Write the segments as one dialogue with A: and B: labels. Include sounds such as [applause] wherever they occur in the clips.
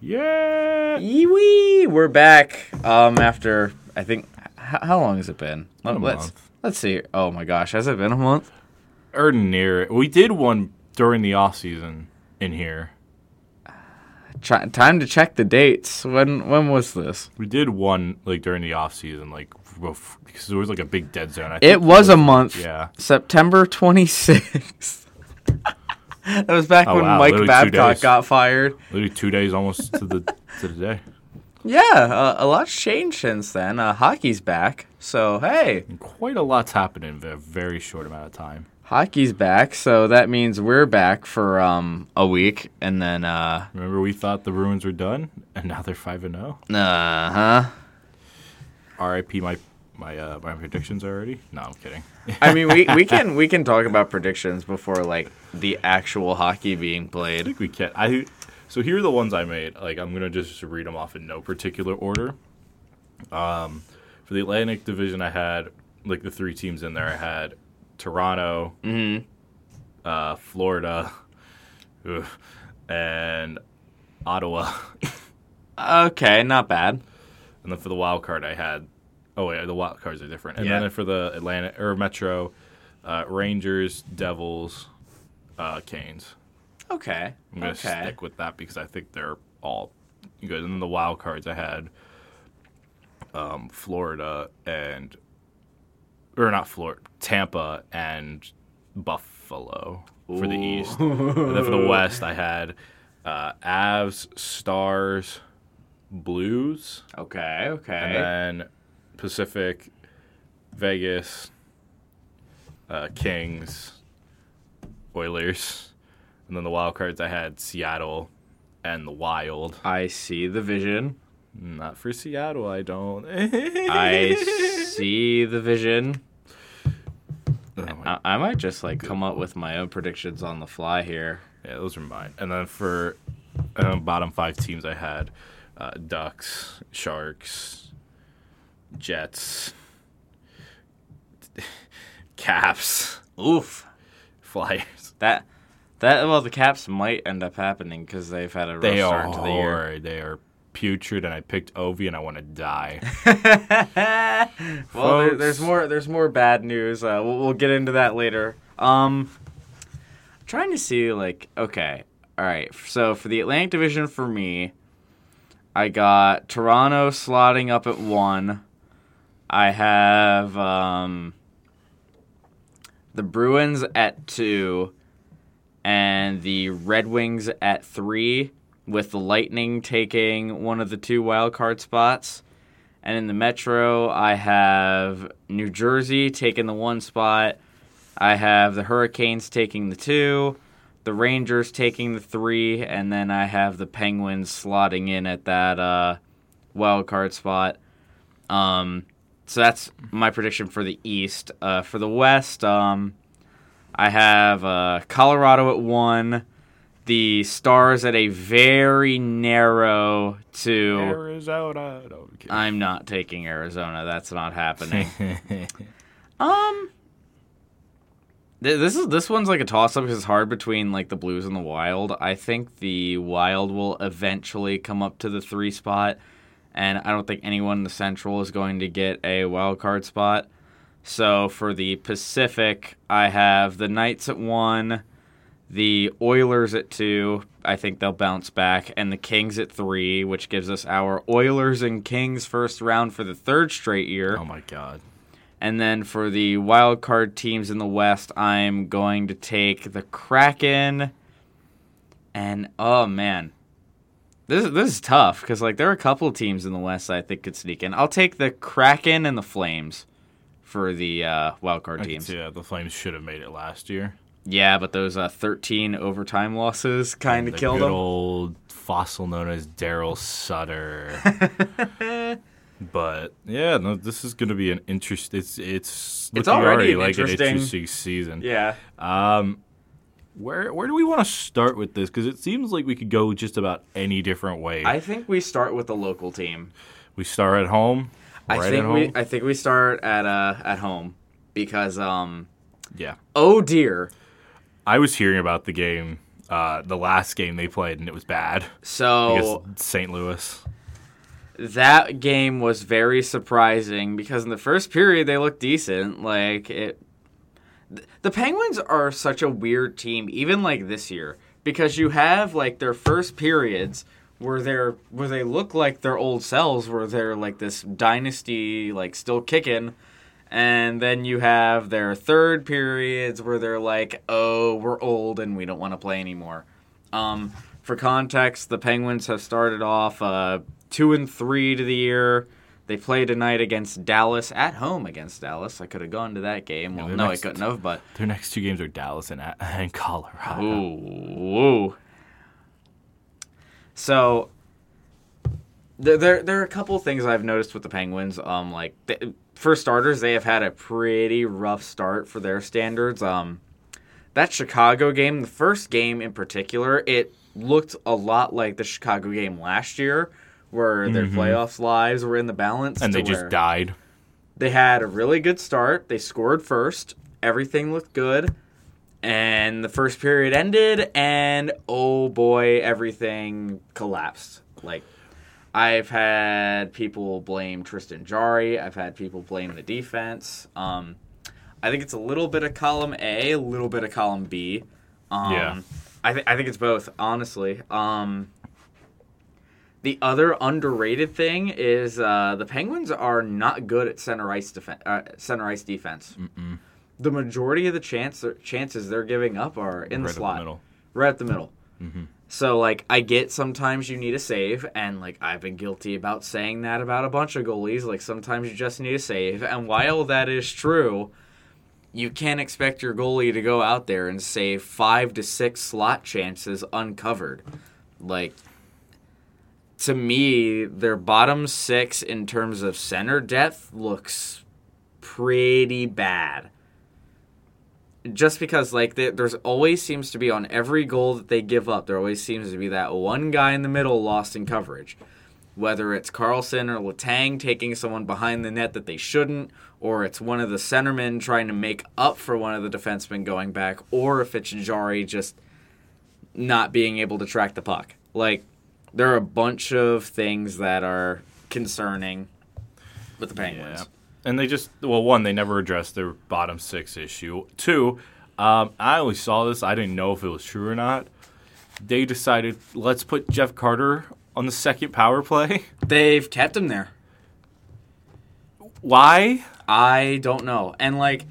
A: Yeah.
B: Yee we're back. Um, after I think, h- how long has it been?
A: A
B: let's
A: month.
B: let's see. Oh my gosh, has it been a month?
A: Or near it. We did one during the off season in here.
B: Try, time to check the dates. When when was this?
A: We did one like during the off season, like because there was like a big dead zone. I
B: It
A: think
B: was a month.
A: Yeah.
B: September twenty sixth. [laughs] that was back
A: Oh,
B: when
A: wow,
B: Mike
A: literally
B: Babcock got fired.
A: Literally two days almost to the to the day.
B: Yeah, uh, a lot's changed since then. Uh, hockey's back, so hey,
A: quite a lot's happened in a very short amount of time.
B: hockey's back. So that means we're back for um a week, and then uh
A: Remember, we thought the Bruins were done, and now they're five and zero.
B: uh huh.
A: R.I.P. My my uh, my predictions already. No, I'm kidding. [laughs]
B: I mean, we, we can we can talk about predictions before like the actual hockey being played.
A: I think we can. I so here are the ones I made. Like I'm gonna just read them off in no particular order. Um, for the Atlantic Division, I had like the three teams in there. I had Toronto,
B: hmm
A: uh, Florida, ugh, and Ottawa. [laughs]
B: Okay, not bad.
A: And then for the wild card, I had. Oh wait, the wild cards are different. And
B: Yeah.
A: then for the Atlanta or Metro, uh, Rangers, Devils, uh, Canes.
B: Okay.
A: I'm gonna
B: okay.
A: stick with that because I think they're all good. And then the wild cards, I had um, Florida and or not Florida, Tampa and Buffalo for the East. And then for the West, I had uh, Avs, Stars, Blues,
B: Okay. Okay.
A: and then Pacific, Vegas, uh, Kings, Oilers, and then the wild cards I had Seattle and the Wild.
B: I see the vision.
A: Not for Seattle, I don't. [laughs]
B: I see the vision.
A: Oh
B: I, I might just like come up with my own predictions on the fly here.
A: yeah, those are mine. And then for um, bottom five teams, I had uh, Ducks, Sharks, Jets, [laughs] Caps,
B: Oof.
A: Flyers.
B: That that well, the Caps might end up happening because they've had a rough
A: They
B: start
A: are
B: to the year.
A: They are putrid, and I picked Ovi, and I want to die. [laughs]
B: well, there, there's more. There's more bad news. Uh, we'll, we'll get into that later. Um, trying to see like okay, all right. So for the Atlantic Division, for me, I got Toronto slotting up at one. I have um, the Bruins at two, and the Red Wings at three, with the Lightning taking one of the two wild card spots. And in the Metro, I have New Jersey taking the one spot. I have the Hurricanes taking the two, the Rangers taking the three, and then I have the Penguins slotting in at that uh, wild card spot. Um, so that's my prediction for the East. Uh, for the West, um, I have uh, Colorado at one, the Stars at a very narrow two.
A: Arizona. No, I'm.
B: I'm not taking Arizona. That's not happening. [laughs] um, th- this is this one's like a toss up because it's hard between like the Blues and the Wild. I think the Wild will eventually come up to the three spot, and I don't think anyone in the Central is going to get a wild card spot. So for the Pacific, I have the Knights at one, the Oilers at two. I think they'll bounce back, and the Kings at three, which gives us our Oilers and Kings first round for the third straight year.
A: oh my god.
B: And then for the wild card teams in the West, I'm going to take the Kraken. And oh man, this this is tough because like there are a couple of teams in the West I think could sneak in. I'll take the Kraken and the Flames for the uh, wild card teams.
A: that. The Flames should have made it last year.
B: Yeah, but those uh, 13 overtime losses kind of
A: The
B: killed
A: good
B: them.
A: old fossil known as Daryl Sutter. [laughs] but yeah, no, this is going to be an interest. It's it's
B: It's already an
A: like an
B: interesting-
A: interesting season.
B: yeah.
A: Um, where where do we want to start with this? Because it seems like we could go just about any different way.
B: I think we start with the local team.
A: we start at home.
B: I think
A: at
B: we. I think we start at uh at home because um
A: yeah.
B: oh dear
A: I was hearing about the game uh, the last game they played, and it was bad
B: So
A: St. Louis.
B: that game was very surprising because in the first period they looked decent. Like it, the Penguins are such a weird team, even like this year, because you have like their first periods where they're where they look like their old selves, where they're like this dynasty, like still kicking. And then you have their third periods where they're like, "Oh, we're old and we don't want to play anymore." Um, for context, the Penguins have started off uh, two and three to the year. They play tonight against Dallas at home against Dallas. I could have gone to that game. Well, no,
A: next-
B: I couldn't have. But
A: Their next two games are Dallas and, and Colorado.
B: ooh, ooh. So there, there, there are a couple things I've noticed with the Penguins. Um, like th- for starters, they have had a pretty rough start for their standards. Um, that Chicago game, the first game in particular, it looked a lot like the Chicago game last year, where their playoffs lives were in the balance,
A: And they just died.
B: They had a really good start. They scored first. Everything looked good. And the first period ended, and oh boy, everything collapsed. Like, I've had people blame Tristan Jarry. I've had people blame the defense. Um, I think it's a little bit of column A, a little bit of column B. Um,
A: Yeah.
B: I, th- I think it's both, honestly. Um, the other underrated thing is uh, the Penguins are not good at center ice defen- uh, center ice defense. The majority of the chance chances they're giving up are in the
A: Right the
B: slot,
A: middle.
B: right at the middle. So like I get sometimes you need a save, and like I've been guilty about saying that about a bunch of goalies. Like sometimes you just need a save, and while that is true, you can't expect your goalie to go out there and save five to six slot chances uncovered. Like to me, their bottom six in terms of center depth looks pretty bad. Just because, like, there- there's always seems to be on every goal that they give up, there always seems to be that one guy in the middle lost in coverage. Whether it's Karlsson or Letang taking someone behind the net that they shouldn't, or it's one of the centermen trying to make up for one of the defensemen going back, or if it's Jarry just not being able to track the puck. Like, there are a bunch of things that are concerning with the Penguins.
A: Yeah. And they just well, one, they never addressed their bottom six issue. Two, um, I only saw this. I didn't know if it was true or not. They decided let's put Jeff Carter on the second power play. [laughs]
B: They've kept him there.
A: Why?
B: I don't know. And like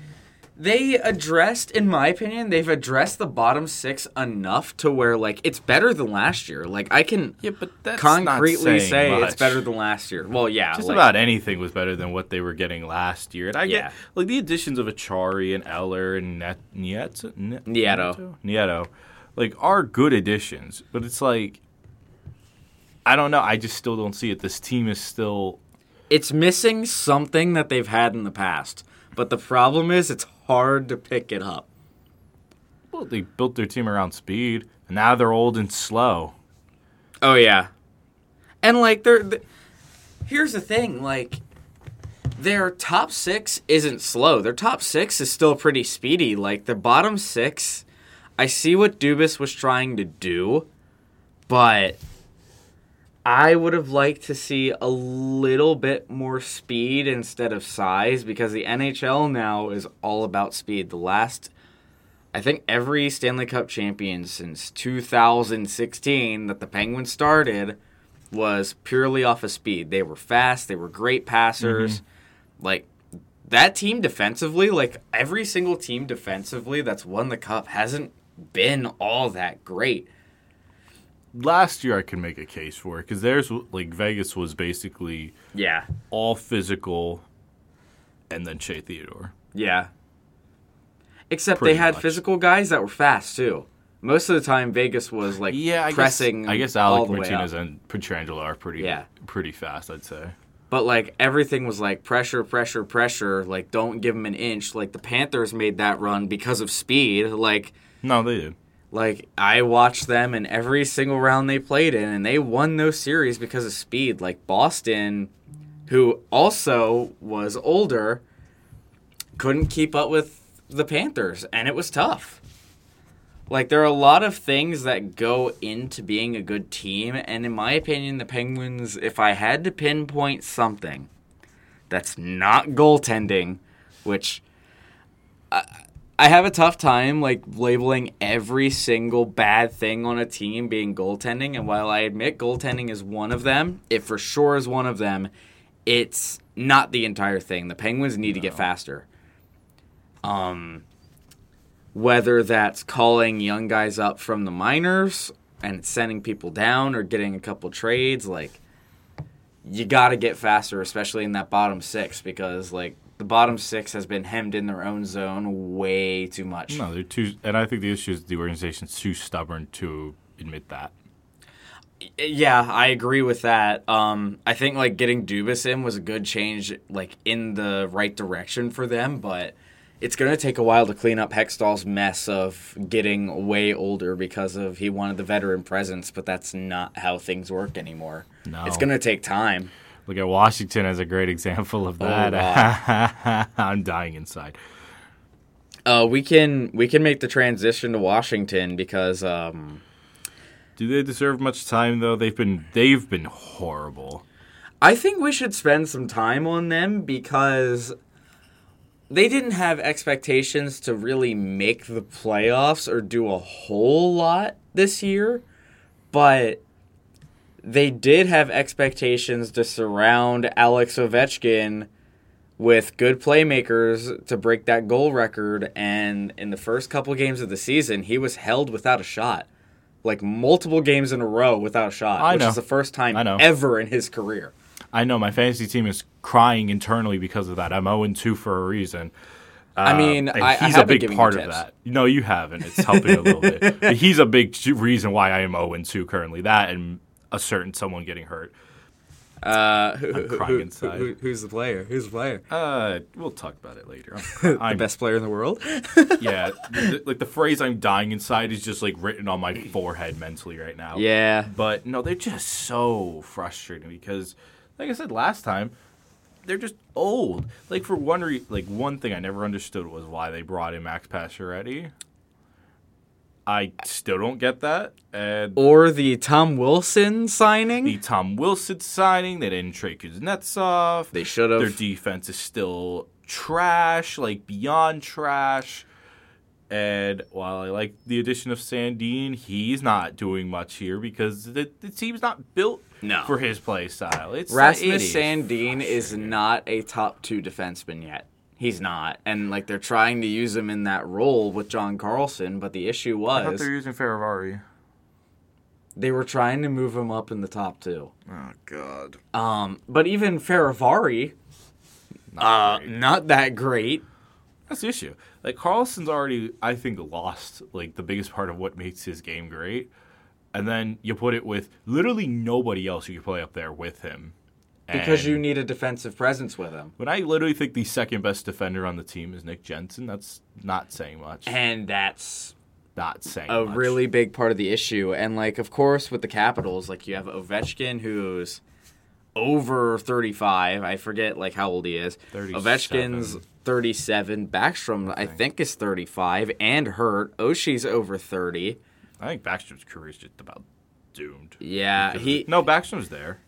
B: they addressed in my opinion, they've addressed the bottom 6 enough to where like it's better than last year. Like I can
A: Yeah, but that's
B: concretely say
A: much.
B: it's better than last year. Well, yeah,
A: Just
B: like,
A: about anything was better than what they were getting last year. And I
B: Yeah.
A: get like the additions of Acciari and Eller and Net- Nieto, Net-
B: Nieto.
A: Nieto, like are good additions, but it's like I don't know. I just still don't see it. This team is still
B: it's missing something that they've had in the past. But the problem is it's hard to pick it up.
A: well, they built their team around speed, and now they're old and slow.
B: Oh yeah, and like they're. th here's the thing, like their top six isn't slow. Their top six is still pretty speedy. Like the bottom six, I see what Dubas was trying to do, but I would have liked to see a little bit more speed instead of size because the NHL now is all about speed. The last I think every Stanley Cup champion since 2016 that the Penguins started was purely off of speed. They were fast, they were great passers. Mm-hmm. Like that team defensively, like every single team defensively that's won the cup hasn't been all that great.
A: Last year, I could make a case for it because there's like Vegas was basically
B: Yeah.
A: all physical, and then Shea Theodore.
B: Yeah. Except
A: Pretty
B: they had
A: much.
B: physical guys that were fast too. Most of the time Vegas was like
A: Yeah, I
B: pressing
A: Guess, I guess Alec Martinez and Pietrangelo are pretty
B: Yeah.
A: pretty fast. I'd say.
B: But like everything was like pressure, pressure, pressure. Like don't give them an inch. Like the Panthers made that run because of speed. Like
A: No, they did.
B: Like I watched them in every single round they played in, and they won those series because of speed. Like Boston, who also was older, couldn't keep up with the Panthers, and it was tough. Like there are a lot of things that go into being a good team, and in my opinion, the Penguins, if I had to pinpoint something that's not goaltending, which I, I have a tough time like labeling every single bad thing on a team being goaltending, and while I admit goaltending is one of them, it for sure is one of them. It's not the entire thing. The Penguins need to get faster. Um, whether that's calling young guys up from the minors and sending people down or getting a couple trades like you got to get faster especially in that bottom 6 because like the bottom 6 has been hemmed in their own zone way too much.
A: No, they're too, and I think the issue is the organization's too stubborn to admit that.
B: Yeah, I agree with that. Um, I think like getting Dubas in was a good change, like in the right direction for them, but it's going to take a while to clean up Hextall's mess of getting way older because of he wanted the veteran presence, but that's not how things work anymore.
A: No.
B: It's going to take time.
A: Look at Washington as a great example of
B: Oh,
A: that. [laughs] I'm dying inside.
B: Uh, we can we can make the transition to Washington because um,
A: Do they deserve much time though? They've been they've been horrible.
B: I think we should spend some time on them because they didn't have expectations to really make the playoffs or do a whole lot this year, but they did have expectations to surround Alex Ovechkin with good playmakers to break that goal record and in the first couple games of the season he was held without a shot like multiple games in a row without a shot
A: I
B: which
A: know.
B: is the first time
A: I know.
B: ever in his career
A: I know my fantasy team is crying internally because of that. I'm 0 2 for a reason.
B: I
A: Uh,
B: mean, I- I
A: he's
B: have
A: a big part of that. No, you haven't. It's helping a little bit. [laughs] But he's a big reason why I am 0 2 currently. That and a certain someone getting hurt.
B: Uh, who, who-
A: crying
B: who-
A: inside.
B: who- who's the player? Who's the player?
A: Uh, we'll talk about it later. [laughs]
B: the
A: I'm,
B: best player in the world. [laughs]
A: yeah, [laughs] like the phrase "I'm dying inside" is just like written on my forehead mentally right now.
B: yeah,
A: But no, they're just so frustrating because, like I said last time, they're just old. Like for one re- like one thing I never understood was why they brought in Max Pacioretty. I still don't get that. And
B: or the Tom Wilson signing.
A: the Tom Wilson signing, they didn't trade Kuznetsov.
B: they should have.
A: Their defense is still trash, like beyond trash. And while I like the addition of Sandin, he's not doing much here because the, the team's not built
B: No.
A: for his play style. It's it
B: Rasmus
A: is
B: Sandin is not a top two defenseman yet. He's not, and like they're trying to use him in that role with John Carlson, but the issue
A: I thought
B: was
A: they were using Fehervary.
B: they were trying to move him up in the top two.
A: Oh God,
B: Um, but even Fehervary,
A: not
B: uh, not that great.
A: that's the issue. Like Carlson's already, I think, lost like the biggest part of what makes his game great, and then you put it with literally nobody else who can play up there with him.
B: Because
A: And-
B: you need a defensive presence with him.
A: When I literally think the second best defender on the team is Nick Jensen, that's not saying much.
B: And that's
A: Not saying
B: a
A: much.
B: really big part of the issue. And like, of course, with the Capitals, like you have Ovechkin, who's over thirty-five. I forget like how old he is.
A: 37.
B: Ovechkin's thirty-seven. Backstrom, I think, is thirty-five and hurt. Oshie's over thirty.
A: I think Backstrom's career is just about doomed.
B: Yeah, he.
A: no Backstrom's there.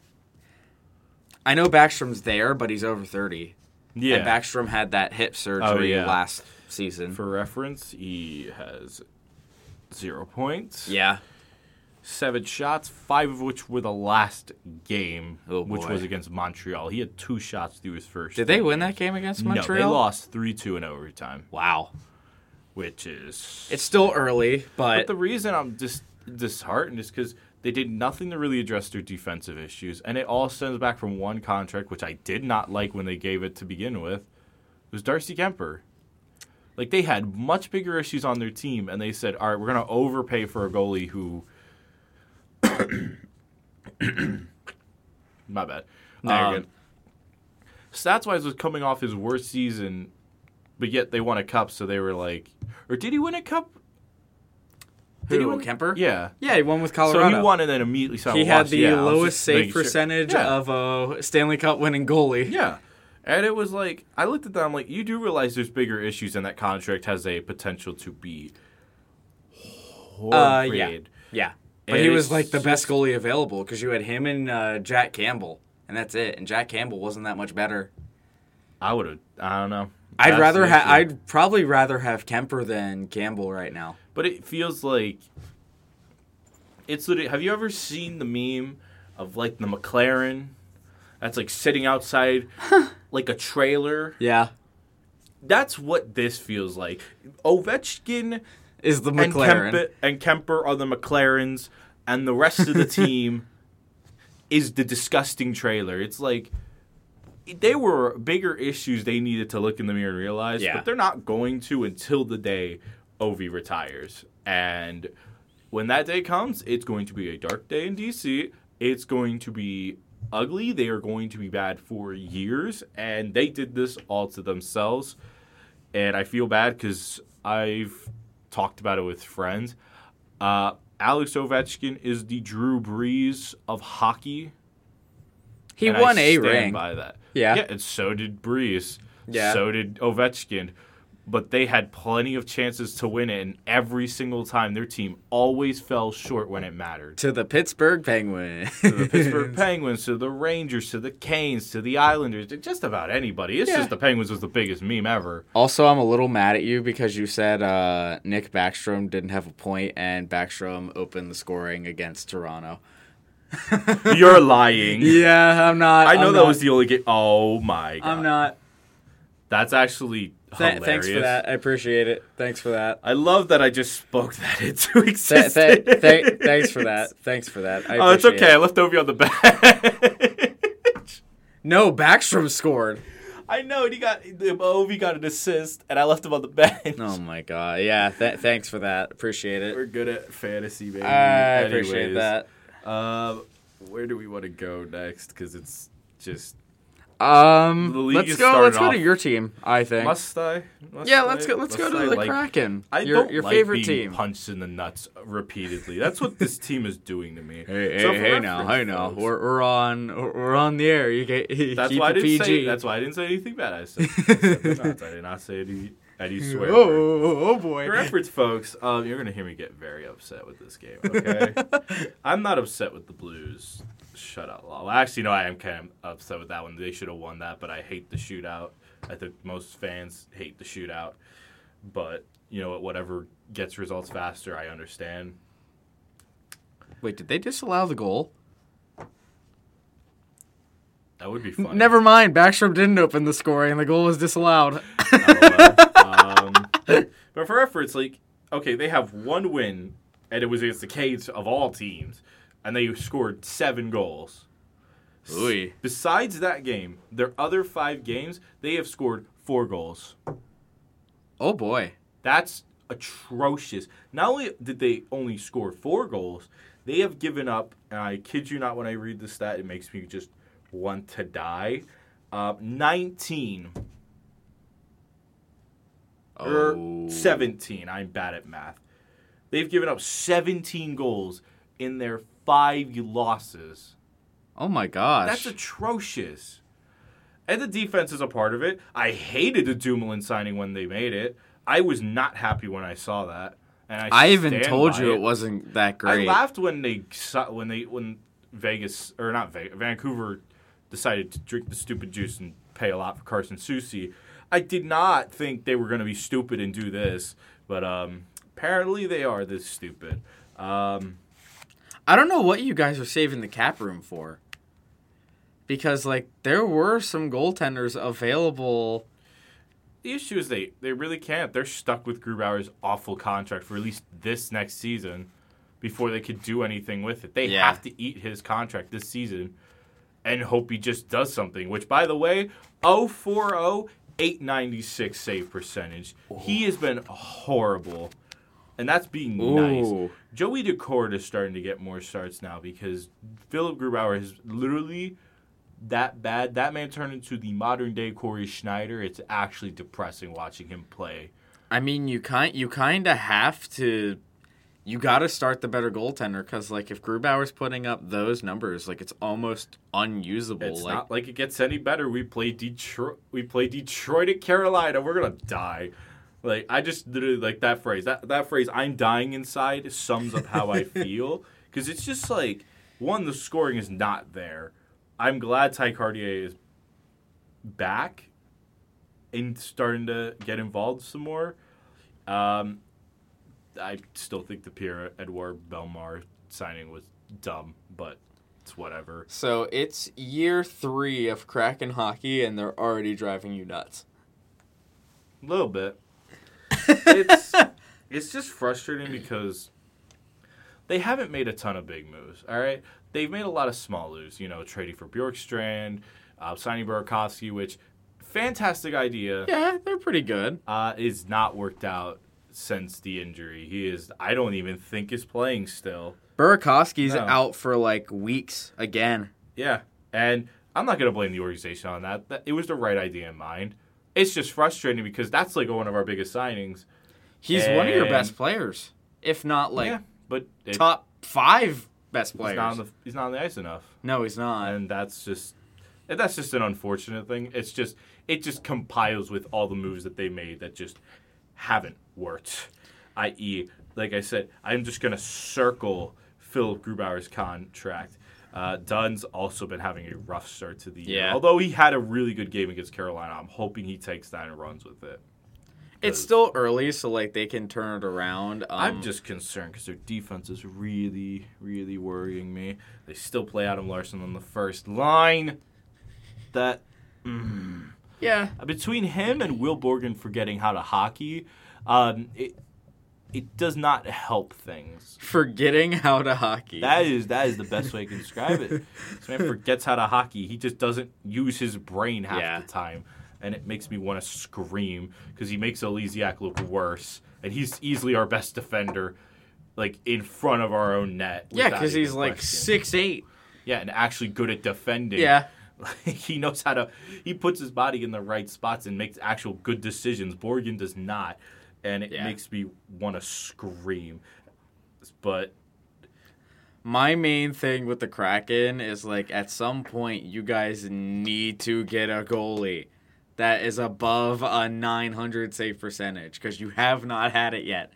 B: I know Backstrom's there, but he's over thirty.
A: Yeah.
B: And Backstrom had that hip surgery oh,
A: yeah.
B: last season.
A: For reference, he has zero points.
B: yeah.
A: Seven shots, five of which were the last game,
B: Oh,
A: which was against Montreal. He had two shots through his first.
B: Did they win that game against
A: No,
B: Montreal?
A: they lost three two in overtime,
B: Wow.
A: which is
B: It's still early,
A: But
B: but
A: the reason I'm just disheartened is because they did nothing to really address their defensive issues, and it all stems back from one contract, which I did not like when they gave it to begin with. It was Darcy Kuemper. Like they had much bigger issues on their team, and they said, "All right, we're going to overpay for a goalie who." [coughs] My bad.
B: No, you're
A: Um,
B: good.
A: Stats wise, was coming off his worst season, but yet they won a cup, so they were like, or did he win a cup? Did he win-
B: Kuemper?
A: Yeah.
B: Yeah, he won with Colorado.
A: So he won and then immediately saw
B: He had the
A: Yeah,
B: lowest save
A: making sure.
B: percentage
A: Yeah.
B: of a Stanley Cup winning goalie.
A: Yeah. And it was like I looked at that, I'm like, you do realize there's bigger issues and that contract has a potential to be
B: Uh, yeah. Yeah. But
A: And
B: he was like the best goalie available because you had him and uh, Jack Campbell, and that's it. And Jack Campbell wasn't that much better.
A: I would have. I don't know.
B: I'd
A: That's
B: rather
A: the
B: have. I'd probably rather have Kuemper than Campbell right now.
A: But it feels like it's literally. Have you ever seen the meme of like the McLaren that's like sitting outside [laughs] like a trailer?
B: Yeah,
A: That's what this feels like. Ovechkin
B: is the
A: and
B: McLaren.
A: Kuemper, and Kuemper are the McLarens, and the rest of the [laughs] team is the disgusting trailer. It's like they were bigger issues they needed to look in the mirror and realize,
B: Yeah.
A: but they're not going to until the day Ovi retires. And when that day comes, it's going to be a dark day in DC. It's going to be ugly. They are going to be bad for years, and they did this all to themselves. And I feel bad because I've talked about it with friends. Uh, Alex Ovechkin is the Drew Brees of hockey.
B: he won a
A: stand
B: ring.
A: by that.
B: Yeah.
A: yeah, and so did Brees.
B: Yeah.
A: so did Ovechkin. But they had plenty of chances to win it, and every single time their team always fell short when it mattered.
B: to the Pittsburgh Penguins.
A: To the Pittsburgh [laughs] Penguins, to the Rangers, to the Canes, to the Islanders, to just about anybody. It's
B: Yeah.
A: just the Penguins was the biggest meme ever.
B: Also, I'm a little mad at you because you said uh, Nick Backstrom didn't have a point, and Backstrom opened the scoring against Toronto. [laughs]
A: You're lying.
B: Yeah, I'm not.
A: I know
B: I'm
A: that
B: not-
A: was the only game. Oh my god.
B: I'm not.
A: That's actually
B: Th- thanks for that. I appreciate it. Thanks for that.
A: I love that I just spoke that [laughs] into
B: Th-
A: existence.
B: th- th- thanks for that. Thanks for that. I
A: oh, it's okay. I left Ovi on the bench. [laughs]
B: No, Backstrom scored.
A: I know and he got Ovi got an assist, and I left him on the [laughs] bench.
B: Oh my god. Yeah. Th- thanks for that. Appreciate it.
A: We're good at fantasy, baby.
B: I appreciate that.
A: Um, where do we want to go next? Because it's just
B: Um,
A: The league
B: let's
A: is
B: go. Let's go to
A: off-
B: your team. I think.
A: must I? Must
B: yeah, let's go. Let's go
A: Must
B: to
A: I
B: the
A: like-
B: Kraken.
A: I
B: your
A: don't
B: your
A: like
B: favorite
A: being
B: team.
A: punched in the nuts repeatedly. That's what this [laughs] team is doing to me.
B: Hey,
A: So
B: hey,
A: for
B: hey now,
A: reference,
B: hey now.
A: folks,
B: We're, we're on we're on the air. You get [laughs]
A: That's
B: keep
A: why I
B: it
A: didn't
B: PG.
A: say. That's why I didn't say anything bad. I said, [laughs] I, said the nuts. I did not say any any swear.
B: oh, oh, oh boy.
A: For reference, folks, um, you're gonna hear me get very upset with this game. Okay, I'm not upset with the Blues shutout. Well, actually, no, I am kind of upset with that one. They should have won that, but I hate the shootout. I think most fans hate the shootout. But you know? Whatever gets results faster, I understand.
B: Wait, did they disallow the goal?
A: That would be fun.
B: Never mind. Backstrom didn't open the scoring, and the goal was disallowed. [laughs]
A: um, but for reference, like, okay, they have one win, and it was against the Canes of all teams, and they scored seven goals.
B: Ooh.
A: Besides that game, their other five games, they have scored four goals.
B: Oh boy.
A: That's atrocious. Not only did they only score four goals, they have given up, and I kid you not when I read the stat, it makes me just want to die. Uh, 19 or
B: Oh.
A: 17. I'm bad at math. They've given up 17 goals in their five losses.
B: Oh my gosh.
A: That's atrocious. And the defense is a part of it. I hated the Dumoulin signing when they made it. I was not happy when I saw that. And I,
B: I even told you it wasn't that great.
A: I laughed when they when they when Vegas or not Vegas, Vancouver decided to drink the stupid juice and pay a lot for Carson Soucy. I did not think they were going to be stupid and do this, but um, apparently they are this stupid. Um,
B: I don't know what you guys are saving the cap room for. Because like there were some goaltenders available.
A: the issue is they they really can't. They're stuck with Grubauer's awful contract for at least this next season before they could do anything with it. They
B: Yeah.
A: have to eat his contract this season and hope he just does something. Which, by the way, 040 896 save percentage. He has been horrible. And that's being nice.
B: Ooh.
A: Joey Daccord is starting to get more starts now because Philip Grubauer is literally that bad. That man turned into the modern day Cory Schneider. It's actually depressing watching him play.
B: I mean, you kind you kind of have to. You got to start the better goaltender because, like, if Grubauer's putting up those numbers, like, it's almost unusable.
A: It's
B: like,
A: not like it gets any better. We play Detroit. We play Detroit at Carolina. We're gonna die. Like I just literally like that phrase. That that phrase "I'm dying inside" sums up how I [laughs] feel because it's just like one, the scoring is not there. I'm glad Tye Kartye is back and starting to get involved some more. Um, I still think the Pierre Edouard Bellemare signing was dumb, but it's whatever.
B: So it's year three of Kraken hockey, and they're already driving you nuts.
A: A little bit. It's [laughs] it's just frustrating because they haven't made a ton of big moves. All right, they've made a lot of small moves. You know, trading for Bjorkstrand, uh, signing Burakovsky, which fantastic idea.
B: Yeah, they're pretty good.
A: Uh, is not worked out since the injury. He is. I don't even think is playing still.
B: Burakovsky's
A: No.
B: out for like weeks again.
A: Yeah, and I'm not gonna blame the organization on that. That it was the right idea in mind. It's just frustrating because that's like one of our biggest signings.
B: He's one of your best players, if not like
A: yeah, but it,
B: top five best
A: he's
B: players.
A: not on the he's not on the ice enough.
B: no, he's not.
A: and that's just that's just an unfortunate thing. It's just it just compiles with all the moves that they made that just haven't worked. I.e., like I said, I'm just gonna circle Phil Grubauer's contract. Uh, Dunn's also been having a rough start to the year.
B: Yeah.
A: Although he had a really good game against Carolina, I'm hoping he takes that and runs with it.
B: it's still early, so like they can turn it around. Um,
A: I'm just concerned because their defense is really, really worrying me. They still play Adam Larsson on the first line. That
B: yeah.
A: between him and Will Borgen forgetting how to hockey, um, it it does not help things.
B: Forgetting how to hockey.
A: That is that is the best way I can describe it. [laughs] This man forgets how to hockey. He just doesn't use his brain half
B: Yeah.
A: the time, and it makes me want to scream because he makes Oleksiak look worse, and he's easily our best defender, like in front of our own net.
B: yeah, because he's like six eight.
A: Yeah, and actually good at defending.
B: Yeah. [laughs]
A: Like, he knows how to. He puts his body in the right spots and makes actual good decisions. Borgen does not, and it
B: Yeah.
A: makes me want to scream. But
B: My main thing with the Kraken is like at some point you guys need to get a goalie that is above a 900 save percentage because you have not had it yet.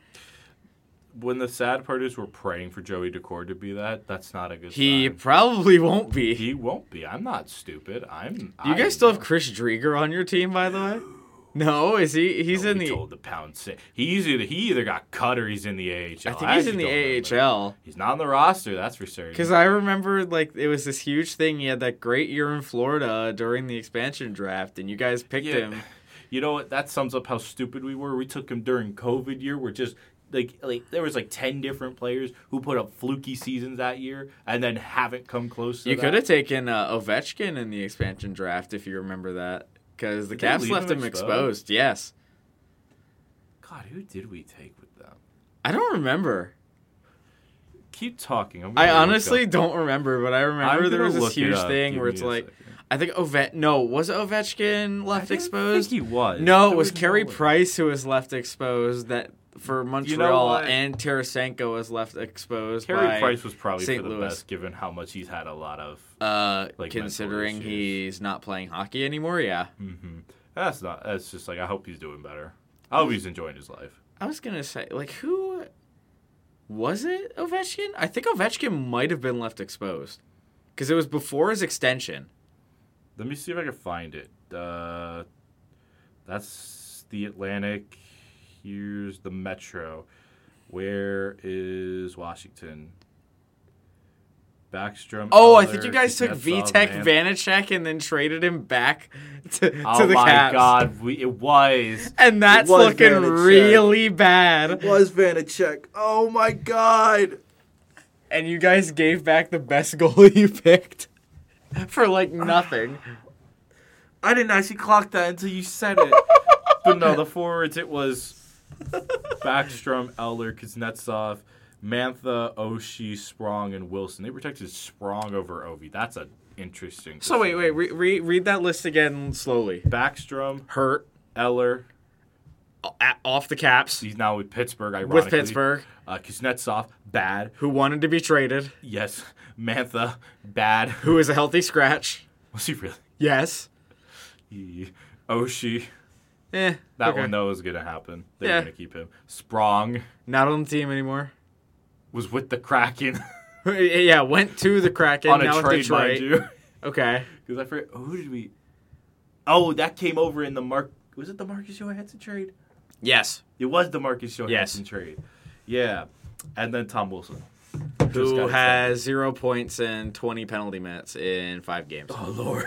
A: when the sad part is we're praying for Joey Daccord to be that, that's not a good
B: He
A: sign.
B: probably won't be.
A: He won't be. I'm not stupid. I'm.
B: Do you guys still have Chris Driedger on your team, by the way? [gasps] [gasps] No, is he? He's in the.
A: Told the pound say he's either he either got cut or he's in the AHL.
B: I think he's in the
A: remember.
B: AHL.
A: He's not on the roster. That's for certain.
B: Because I remember, like, it was this huge thing. He had that great year in Florida during the expansion draft, and you guys picked
A: Yeah.
B: him.
A: You know what? That sums up how stupid we were. We took him during COVID year. We're just like like there was like ten different players who put up fluky seasons that year and then haven't come close. to
B: You could have taken uh, Ovechkin in the expansion draft if you remember that. Because the Caps left
A: him exposed?
B: exposed. Yes.
A: God, who did we take with them?
B: I don't remember.
A: Keep talking.
B: I honestly don't remember, but I remember there was this huge thing
A: Give
B: where it's like. I think Ovet. No, was Ovechkin left exposed?
A: Think he was.
B: No, it
A: There
B: was Carey. Price who was left exposed. That for Montreal
A: what?
B: and Tarasenko was left exposed.
A: Carey Price was probably
B: St.
A: for the
B: Louis.
A: best, given how much he's had a lot of.
B: Uh,
A: like,
B: considering he's not playing hockey anymore, yeah.
A: hmm That's not. That's just like I hope he's doing better. I hope he's enjoying his life.
B: I was gonna say, like, who was it? Ovechkin? I think Ovechkin might have been left exposed because it was before his extension.
A: Let me see if I can find it. Uh, that's the Atlantic. Here's the Metro. Where is Washington? Backstrom.
B: Oh, I think you guys took
A: Kuznetsov,
B: Vitek Vanacek and then traded him back [laughs] to, to
A: Oh
B: the Caps.
A: Oh my God, we, it was.
B: And that's
A: was
B: looking
A: Vanacek.
B: really bad.
A: was Vanacek. Oh my God.
B: And you guys gave back the best [laughs] goalie you picked for like nothing.
A: I didn't actually clock that until you said it. [laughs] but no, the forwards it was Backstrom, Eller, Kuznetsov, Mantha, Oshie, Sprong, and Wilson. They protected Sprong over Ovi. That's an interesting.
B: So wait, wait, re- re- read that list again slowly.
A: Backstrom,
B: Hurt
A: Eller.
B: off the Caps
A: He's now with Pittsburgh. Ironically.
B: with Pittsburgh,
A: Uh, Kuznetsov, bad.
B: who wanted to be traded,
A: Yes. [laughs] Mantha, bad.
B: who is a healthy scratch.
A: Was he really?
B: Yes.
A: He- Oshie,
B: Eh,
A: That
B: okay.
A: one though was gonna happen. They're
B: Yeah.
A: gonna keep him. Sprong
B: Not on the team anymore.
A: Was with the Kraken [laughs]
B: yeah, went to the Kraken.
A: on a
B: now
A: trade, mind you. [laughs]
B: Okay.
A: Because I forget who did we? Oh, that came over in the Mark. Was it the Marcus Johansson trade?
B: Yes.
A: It was the Marcus Johansson
B: Yes.
A: trade. Yeah, and then Tom Wilson,
B: Who has zero points and 20 penalty minutes in five games.
A: Oh lord,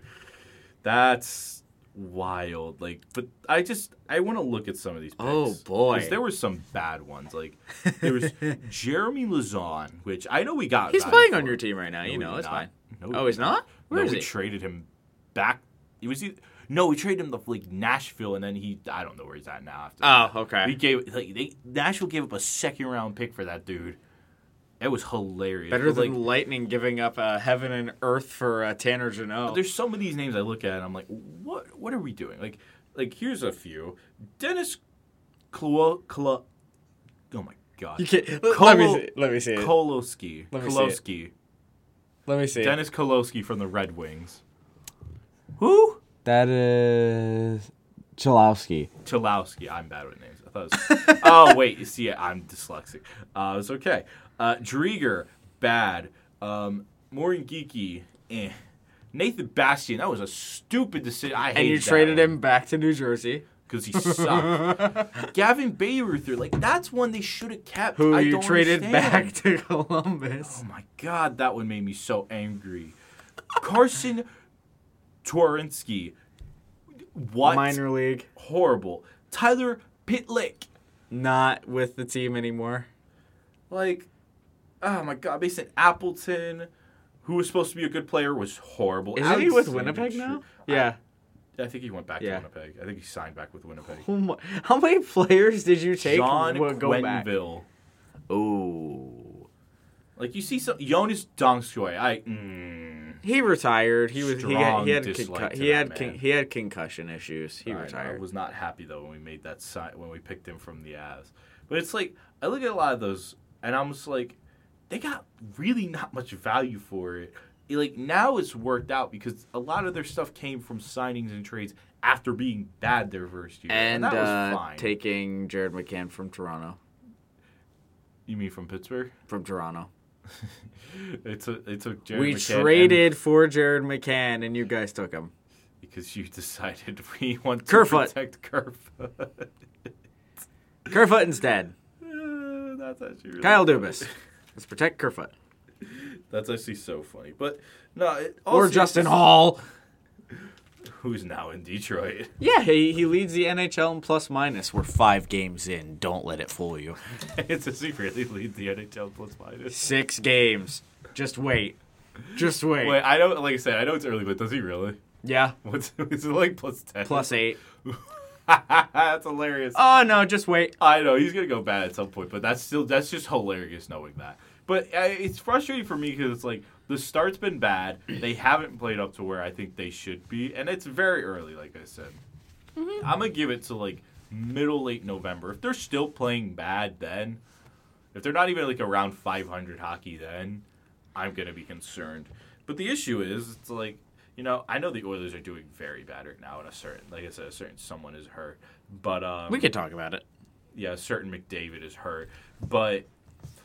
A: [laughs] that's wild. Like, but I just I want to look at some of these. Oh, picks,
B: Oh, boy.
A: there were some bad ones. Like there was [laughs] Jeremy Lauzon, which I know we got.
B: He's playing on your team right now.
A: No,
B: you know, it's
A: not.
B: fine.
A: No,
B: Oh, he's not? Where
A: no,
B: is
A: we
B: he?
A: traded him back. He was either, no, we traded him to like Nashville, and then he I don't know where he's at now. After oh, that.
B: Oh, okay.
A: we gave like they Nashville gave up a second round pick for that dude. It was hilarious.
B: Better
A: But,
B: than
A: like,
B: Lightning giving up uh, heaven and earth for uh, Tanner Jeannot.
A: there's some of these names I look at and I'm like, what what are we doing? Like like here's a few. Dennis Klo Klo Oh my god.
B: You can't.
A: Kolo-
B: let me see. Let me see it.
A: Kolowski.
B: Let me see it. Let me see. it.
A: Dennis Kolowski from the Red Wings.
B: Who?
C: That is Cholowski.
A: Cholowski. I'm bad with names. I thought it was, Oh wait, you see I'm dyslexic. Uh it's okay. Uh Driedger, bad. Um Morgan Geekie, eh. Nathan Bastian, that was a stupid decision. I
B: And you traded
A: one.
B: him back to New Jersey.
A: because he sucked. [laughs] Gavin Bayreuther, like that's one they should have kept.
B: Who
A: I
B: you traded
A: understand.
B: back to [laughs] Columbus.
A: Oh my god, that one made me so angry. Carsen Twarynski, what?
B: Minor league.
A: Horrible. Tyler Pitlick,
B: Not with the team anymore.
A: like, oh my god, Mason Appleton, who was supposed to be a good player, was horrible.
B: Isn't he with Winnipeg now? Yeah.
A: I, I think he went back
B: Yeah.
A: to Winnipeg. I think he signed back with Winnipeg.
B: Oh my- How many players did you take?
A: John
B: Well.
A: Quenville.
B: Ooh.
A: Like you see some Joonas Donskoi. I mm,
B: He retired. He was he had he had, concu- he had con- he had concussion issues. He
A: I know, I was not happy though when we made that sign when we picked him from the Avs. But it's like I look at a lot of those and I'm just like, they got really not much value for it. It, Like now it's worked out because a lot of their stuff came from signings and trades after being bad their first year, and,
B: and
A: that was
B: uh,
A: fine.
B: taking Jared McCann from Toronto.
A: you mean from Pittsburgh?
B: From Toronto.
A: It took it took Jared
B: we
A: McCann and-
B: traded for Jared McCann, and you guys took him.
A: because you decided [laughs] we want to
B: Kerfoot.
A: protect Kerfoot. [laughs]
B: Kerfoot instead.
A: Uh, That's actually really
B: Kyle
A: funny.
B: Dubas. Let's protect Kerfoot. [laughs]
A: That's actually so funny. But no, it,
B: Or Justin Holl.
A: Who's now in Detroit.
B: Yeah, he, he leads the NHL in plus minus. We're five games in. Don't let it fool you. [laughs]
A: it's a secret. He leads the NHL plus minus.
B: Six games. Just wait. Just wait.
A: Wait, I don't. Like I said, I know it's early, but does he really?
B: Yeah. [laughs]
A: What's is it like plus ten?
B: Plus eight. [laughs]
A: that's hilarious.
B: Oh no, just wait.
A: I know he's gonna go bad at some point, but that's still that's just hilarious knowing that. But uh, it's frustrating for me because it's like the start's been bad. They haven't played up to where I think they should be, and it's very early. Like I said, I'm gonna give it to like middle late November. If they're still playing bad, then if they're not even like around 500 hockey, then I'm gonna be concerned. But the issue is, it's like you know, I know the Oilers are doing very bad right now, and a certain, like I said, a certain someone is hurt, but um,
B: We could talk about it.
A: yeah, a certain McDavid is hurt, but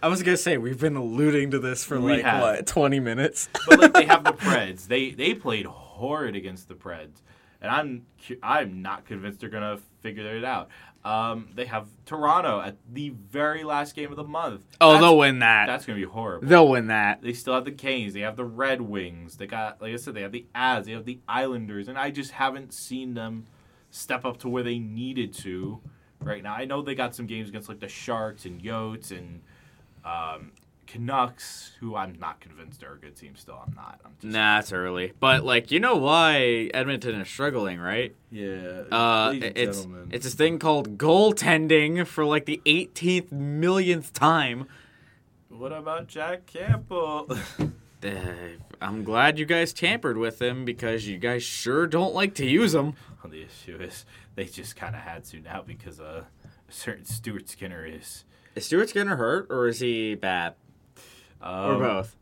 B: I was gonna say we've been alluding to this for
A: We
B: like
A: have.
B: what twenty minutes.
A: but like they have the [laughs] Preds. They they played horrid against the Preds, and I'm cu- I'm not convinced they're gonna figure it out. Um, they have Toronto at the very last game of the month.
B: oh,
A: That's-
B: they'll win that.
A: That's gonna be horrible.
B: They'll win that.
A: They still have the Canes. They have the Red Wings. They got, like I said, they have the Avs. They have the Islanders, and I just haven't seen them step up to where they needed to right now. I know they got some games against like the Sharks and Yotes and um, Canucks, who I'm not convinced are a good team. Still, I'm not. I'm just
B: Nah, it's early. But like you know why Edmonton is struggling, right?
A: yeah.
B: Uh, it's
A: gentlemen.
B: it's this thing called goaltending for like the 18th millionth time.
A: what about Jack Campbell?
B: Uh, [laughs] I'm glad you guys tampered with him because you guys sure don't like to use him.
A: well, the issue is they just kind of had to now because uh, a certain Stuart Skinner is.
B: Is Stuart Skinner hurt or is he bad or
A: Um,
B: both?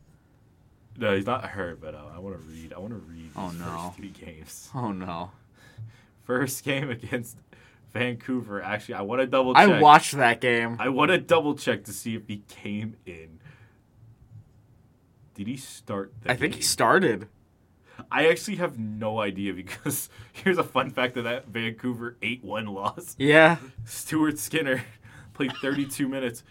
A: No, he's not hurt, but uh, I want to read. I want to read.
B: Oh,
A: these
B: no.
A: First three games. [laughs]
B: Oh no.
A: first game against Vancouver. Actually, I want to double check.
B: I watched that game.
A: I want to double check to see if he came in. Did he start? The
B: I think he started.
A: I actually have no idea [laughs] because here's a fun fact of that Vancouver 8 1 loss.
B: Yeah.
A: Stuart Skinner played 32 minutes,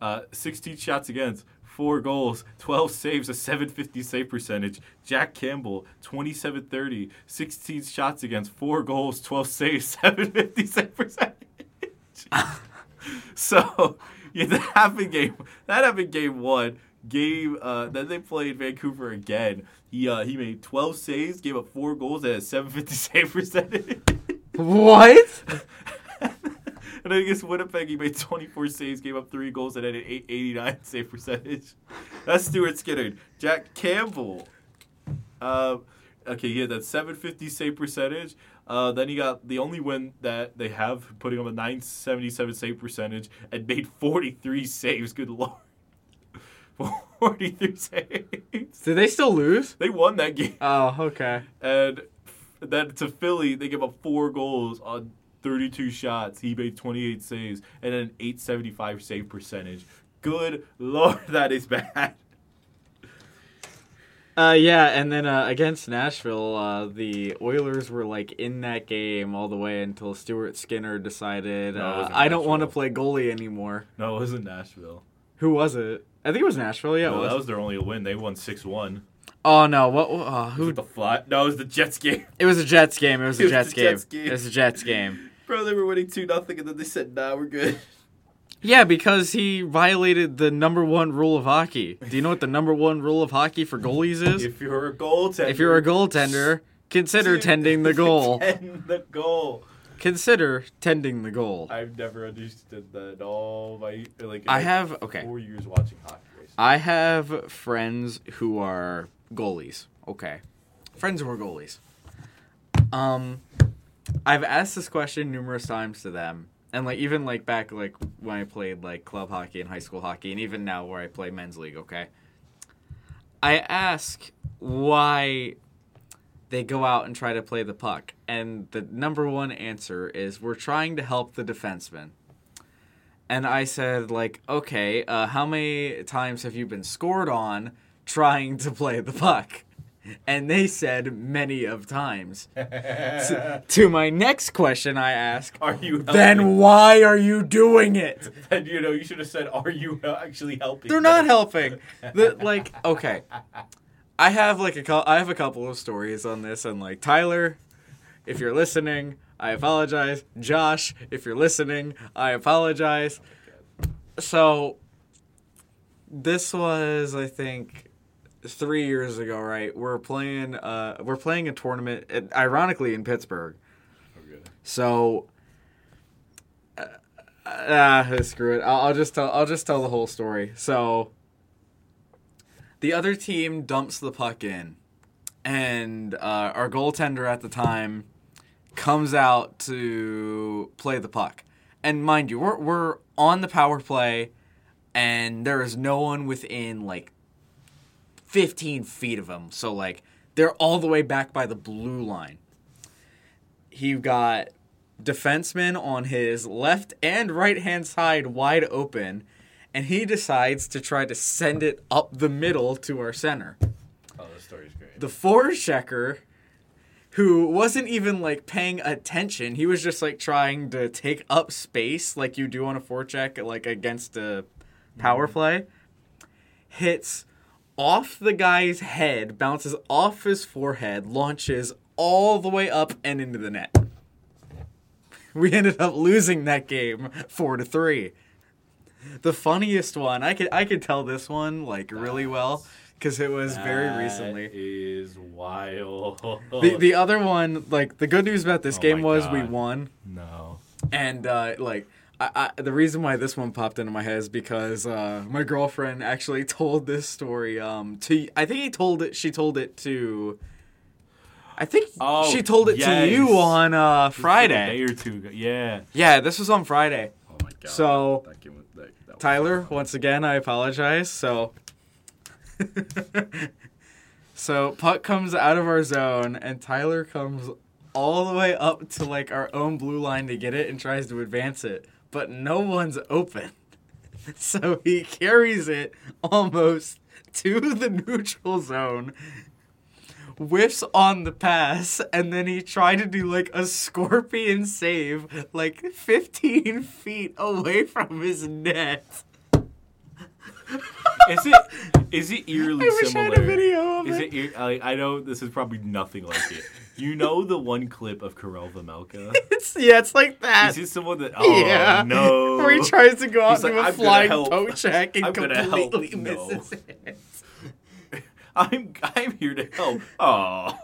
A: uh, 16 shots against, four goals, 12 saves, a 750 save percentage. Jack Campbell, 27 30, 16 shots against, four goals, 12 saves, [laughs] 750 save percentage. [laughs] so, yeah, that happened game. That happened game one. Game uh, then they played Vancouver again. He uh, he made 12 saves, gave up four goals, and a 750 [laughs] save percentage.
B: What? [laughs]
A: And then against Winnipeg, he made 24 saves, gave up three goals, and had an 889 [laughs] save percentage. That's Stuart Skinner. Jack Campbell. Uh, okay, he had that 750 save percentage. Uh, then he got the only win that they have, putting him a 977 save percentage, and made 43 saves. Good lord. [laughs] 43 saves.
B: Did they still lose?
A: They won that game.
B: Oh, okay.
A: And then to Philly, they give up four goals on 32 shots. He made 28 saves and an 875 save percentage. Good lord, [laughs] that is bad.
B: Uh, yeah, and then uh, against Nashville, uh, the Oilers were like in that game all the way until Stuart Skinner decided,
A: No,
B: uh, I don't want to play goalie anymore.
A: No, it wasn't Nashville.
B: Who was it? I think it was Nashville. Yeah, it
A: no,
B: was.
A: that was their only win. They won 6 1.
B: Oh no! What? Uh,
A: Who
B: who?
A: the fly? No, it was the Jets game.
B: It was a Jets game. It was a [laughs]
A: It was
B: Jets
A: the
B: game.
A: Jets game.
B: It was a Jets game.
A: Bro, they were winning 2 nothing, and then they said, nah, we're good.
B: Yeah, because he violated the number one rule of hockey. Do you know what the number one rule of hockey for goalies is?
A: If you're a goaltender.
B: If you're a goaltender, consider [laughs] tending the goal. [laughs]
A: Tend the goal.
B: Consider tending the goal.
A: I've never understood that. All my like.
B: I have okay.
A: four years watching hockey.
B: I have friends who are goalies. Okay. Friends who are goalies. Um I've asked this question numerous times to them. And like even like back like when I played like club hockey and high school hockey and even now where I play men's league, okay? I ask why they go out and try to play the puck. And the number one answer is we're trying to help the defenseman. And I said, like, okay, uh, how many times have you been scored on trying to play the puck? And they said many of times. to my next question, I ask,
A: Are you
B: then why are you doing it? [laughs]
A: then you know you should have said, "Are you actually helping?"
B: They're not helping. The, like, okay, I have like a I have a couple of stories on this, and like Tyler, if you're listening, I apologize. Josh, if you're listening, I apologize. So, this was I think three years ago, right? We're playing uh we're playing a tournament, uh, ironically in Pittsburgh. Okay. So. uh, Ah, screw it. I'll, I'll just tell. I'll just tell the whole story. So, the other team dumps the puck in, and uh, our goaltender at the time comes out to play the puck. And mind you, we're we're on the power play, and there is no one within like fifteen feet of them. So like they're all the way back by the blue line. He got defenseman on his left and right hand side wide open, and he decides to try to send it up the middle to our center.
A: Oh, the story's great.
B: The forechecker, who wasn't even like paying attention, he was just like trying to take up space like you do on a forecheck, like against a power mm-hmm. play, hits off the guy's head, bounces off his forehead, launches all the way up and into the net. We ended up losing that game four to three. The funniest one, I could I could tell this one like really well because it was very recently.
A: That is wild.
B: The the other one, like the good news about this
A: Oh
B: game was we won,
A: no.
B: and uh, like I, I, the reason why this one popped into my head is because uh, my girlfriend actually told this story. Um, to I think he told it. She told it to. I think
A: Oh,
B: she told it
A: yes.
B: to you on uh,
A: Just a
B: Friday.
A: day or two ago. Yeah.
B: Yeah, this was on Friday.
A: Oh my god.
B: So,
A: That game that- that
B: Tyler, once again, I apologize. So, [laughs] so puck comes out of our zone, and Tyler comes all the way up to like our own blue line to get it and tries to advance it, but no one's open. [laughs] So he carries it almost to the neutral zone, whiffs on the pass, and then he tried to do like a scorpion save like 15 [laughs] feet away from his net.
A: Is it is it eerily [laughs]
B: I wish I
A: similar?
B: had a video of
A: is
B: it.
A: it eer- like, I know this is probably nothing like it. You know the one clip of Karel Vejmelka? [laughs]
B: It's yeah, it's like that.
A: Is he someone that? Oh
B: yeah.
A: no! [laughs]
B: Where he tries to go out
A: He's
B: and
A: like,
B: do a
A: "I'm gonna
B: flying
A: help.
B: poke check and
A: I'm gonna help."
B: completely
A: No.
B: misses it.
A: I'm I'm here to help. Oh,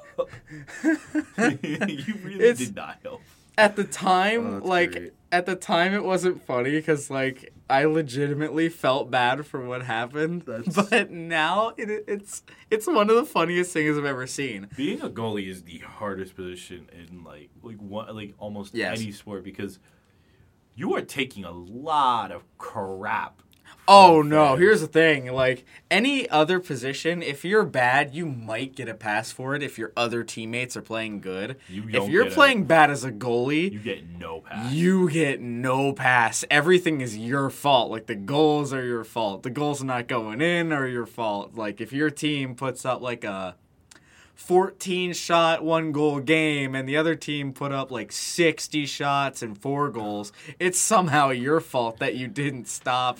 A: you really
B: It's-
A: did not help.
B: At the time,
A: Oh,
B: like
A: great.
B: at the time, it wasn't funny because like I legitimately felt bad for what happened.
A: That's-
B: But now it, it's it's one of the funniest things I've ever seen.
A: Being a goalie is the hardest position in like like one like almost
B: Yes.
A: any sport because you are taking a lot of crap.
B: Oh no! Here's the thing: like any other position, if you're bad, you might get a pass for it if your other teammates are playing good.
A: You
B: if you're
A: get a-
B: playing bad as a goalie,
A: you get no pass.
B: You get no pass. Everything is your fault. Like the goals are your fault. The goals not going in are your fault. Like if your team puts up like a 14 shot, one goal game and the other team put up like 60 shots and four goals, it's somehow your fault that you didn't stop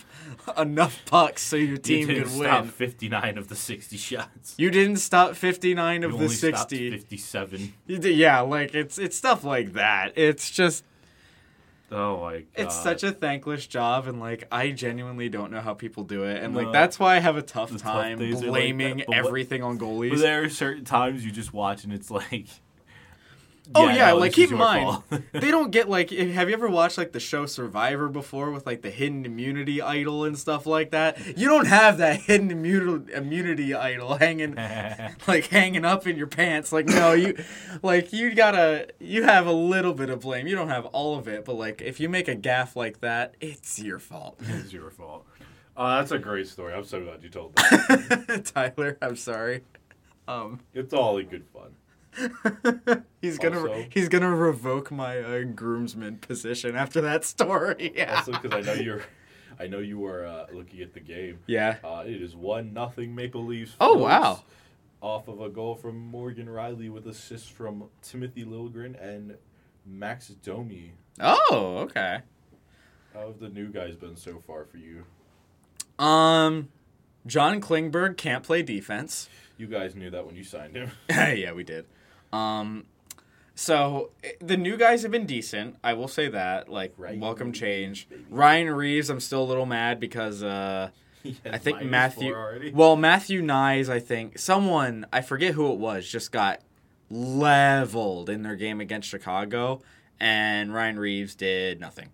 B: enough pucks so your
A: you
B: team
A: didn't
B: could
A: stop
B: win.
A: 59 of the 60 shots.
B: You didn't stop 59
A: You
B: of the 60.
A: 57.
B: You did- Yeah, like it's it's stuff like that. It's just
A: Oh my god.
B: It's such a thankless job, and like I genuinely don't know how people do it, and
A: No.
B: like that's why I have a tough
A: The
B: time
A: like
B: blaming
A: but what-
B: everything on
A: But
B: goalies.
A: there are certain times you just watch and it's like.
B: Oh yeah,
A: no,
B: like keep in mind [laughs] they don't get like. Have you ever watched like the show Survivor before with like the hidden immunity idol and stuff like that? You don't have that [laughs] hidden immunity immunity idol hanging [laughs] like hanging up in your pants. Like no, you like you gotta you have a little bit of blame. You don't have all of it, but like if you make a gaff like that, it's your fault.
A: it's your fault. Uh, that's a great story. I'm so glad you told that.
B: Tyler, I'm sorry. Um,
A: it's all in good fun. [laughs]
B: he's gonna
A: Also-
B: he's gonna revoke my uh, groomsman position after that story. [laughs] Yeah.
A: Also, because I know you're, I know you are uh, looking at the game.
B: yeah.
A: Uh, it is one nothing Maple Leafs.
B: Oh, wow.
A: Off of a goal from Morgan Rielly with assists from Timothy Liljegren and Max Domi.
B: Oh, okay.
A: How have the new guys been so far for you?
B: Um, John Klingberg can't play defense.
A: You guys knew that when you signed him. [laughs]
B: yeah, we did. Um, so the new guys have been decent. I will say that. Like,
A: Ryan
B: welcome
A: Reeves,
B: change.
A: baby.
B: Ryan Reaves, I'm still a little mad because uh, [laughs] I think Matthew. Well, Matthew Knies, I think someone I forget who it was just got leveled in their game against Chicago, and Ryan Reaves did nothing.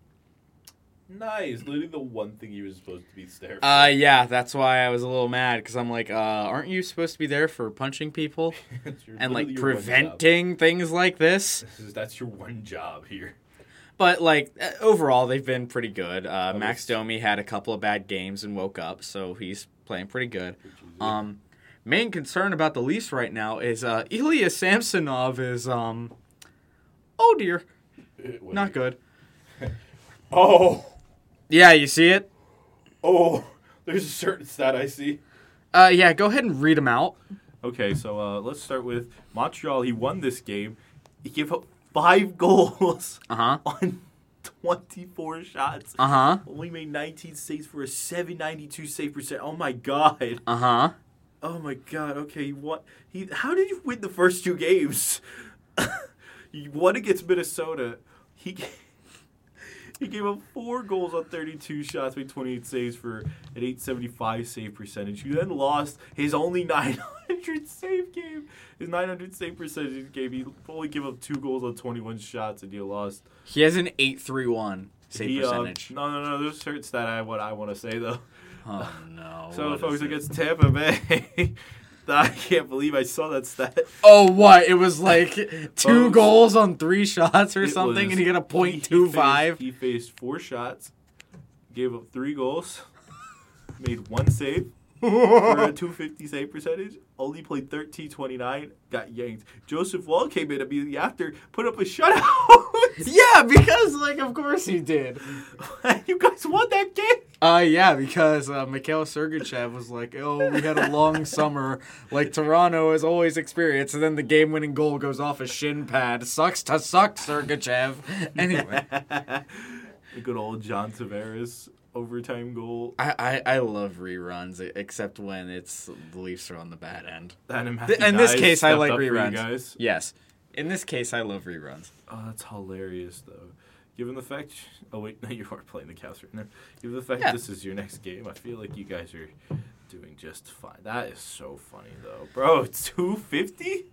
A: Nice. Literally the one thing he was supposed to be there for.
B: Uh, yeah, that's why I was a little mad because I'm like, uh, aren't you supposed to be there for punching people [laughs] and like
A: literally your one job.
B: preventing things like this? [laughs]
A: This is- That's your one job here.
B: But like uh, overall, they've been pretty good. Uh,
A: Oh,
B: Max. Domi had a couple of bad games and woke up, so he's playing pretty good. Um, main concern about the Leafs right now is uh, Ilya Samsonov is um, oh dear, [laughs] not good.
A: Oh,
B: Yeah, you see it.
A: oh. [laughs] There's a certain stat I see.
B: Uh, yeah, go ahead and read them out.
A: Okay, so uh, let's start with Montreal. He won this game. He gave up five [laughs] goals
B: Uh huh.
A: on 24 shots.
B: Uh huh.
A: Only made 19 saves for a 792 save percent. Oh my god.
B: Uh huh.
A: Oh my god. Okay, he won. He how did you win the first two games? [laughs] you won against Minnesota. He g- he gave up four goals on 32 shots, made 28 saves for an 875 save percentage. He then lost his only [laughs] 900 save game. His 900 save percentage game. He only gave up two goals on 21 shots, and you lost.
B: He has an eight three one save
A: He, uh,
B: percentage.
A: no, no, no. There's certain stat I what I want to say though.
B: oh no. [laughs]
A: So, folks,
B: it?
A: against Tampa Bay, [laughs] [laughs] I can't believe I saw that stat.
B: Oh, what? It was like [laughs] [laughs] two goals on three shots or
A: It
B: something,
A: was-
B: and he got a point two
A: he faced- He faced four shots, gave up three goals, made one save for a 250 save percentage, only played 13 29, got yanked. Joseph Woll came in immediately after, put up a shutout. [laughs]
B: Yeah, because like of course he did. [laughs]
A: you guys won that game.
B: Uh yeah, because uh, Mikhail Sergachev was like, "Oh, we had a long [laughs] summer, like Toronto has always experienced." And then the game-winning goal goes off a shin pad. Sucks to suck, Sergachev. Anyway,
A: the good old John Tavares overtime goal.
B: I, I I love reruns, except when it's the Leafs are on the bad end.
A: And in,
B: Th- in this case, I like reruns.
A: guys.
B: Yes, in this case, I love reruns.
A: Oh, that's hilarious, though. Given the fact, oh wait, [laughs] no, you are playing the Cavs right now. Given the fact
B: Yeah.
A: this is your next game, I feel like you guys are doing just fine. That is so funny, though, bro. [laughs] Two fifty.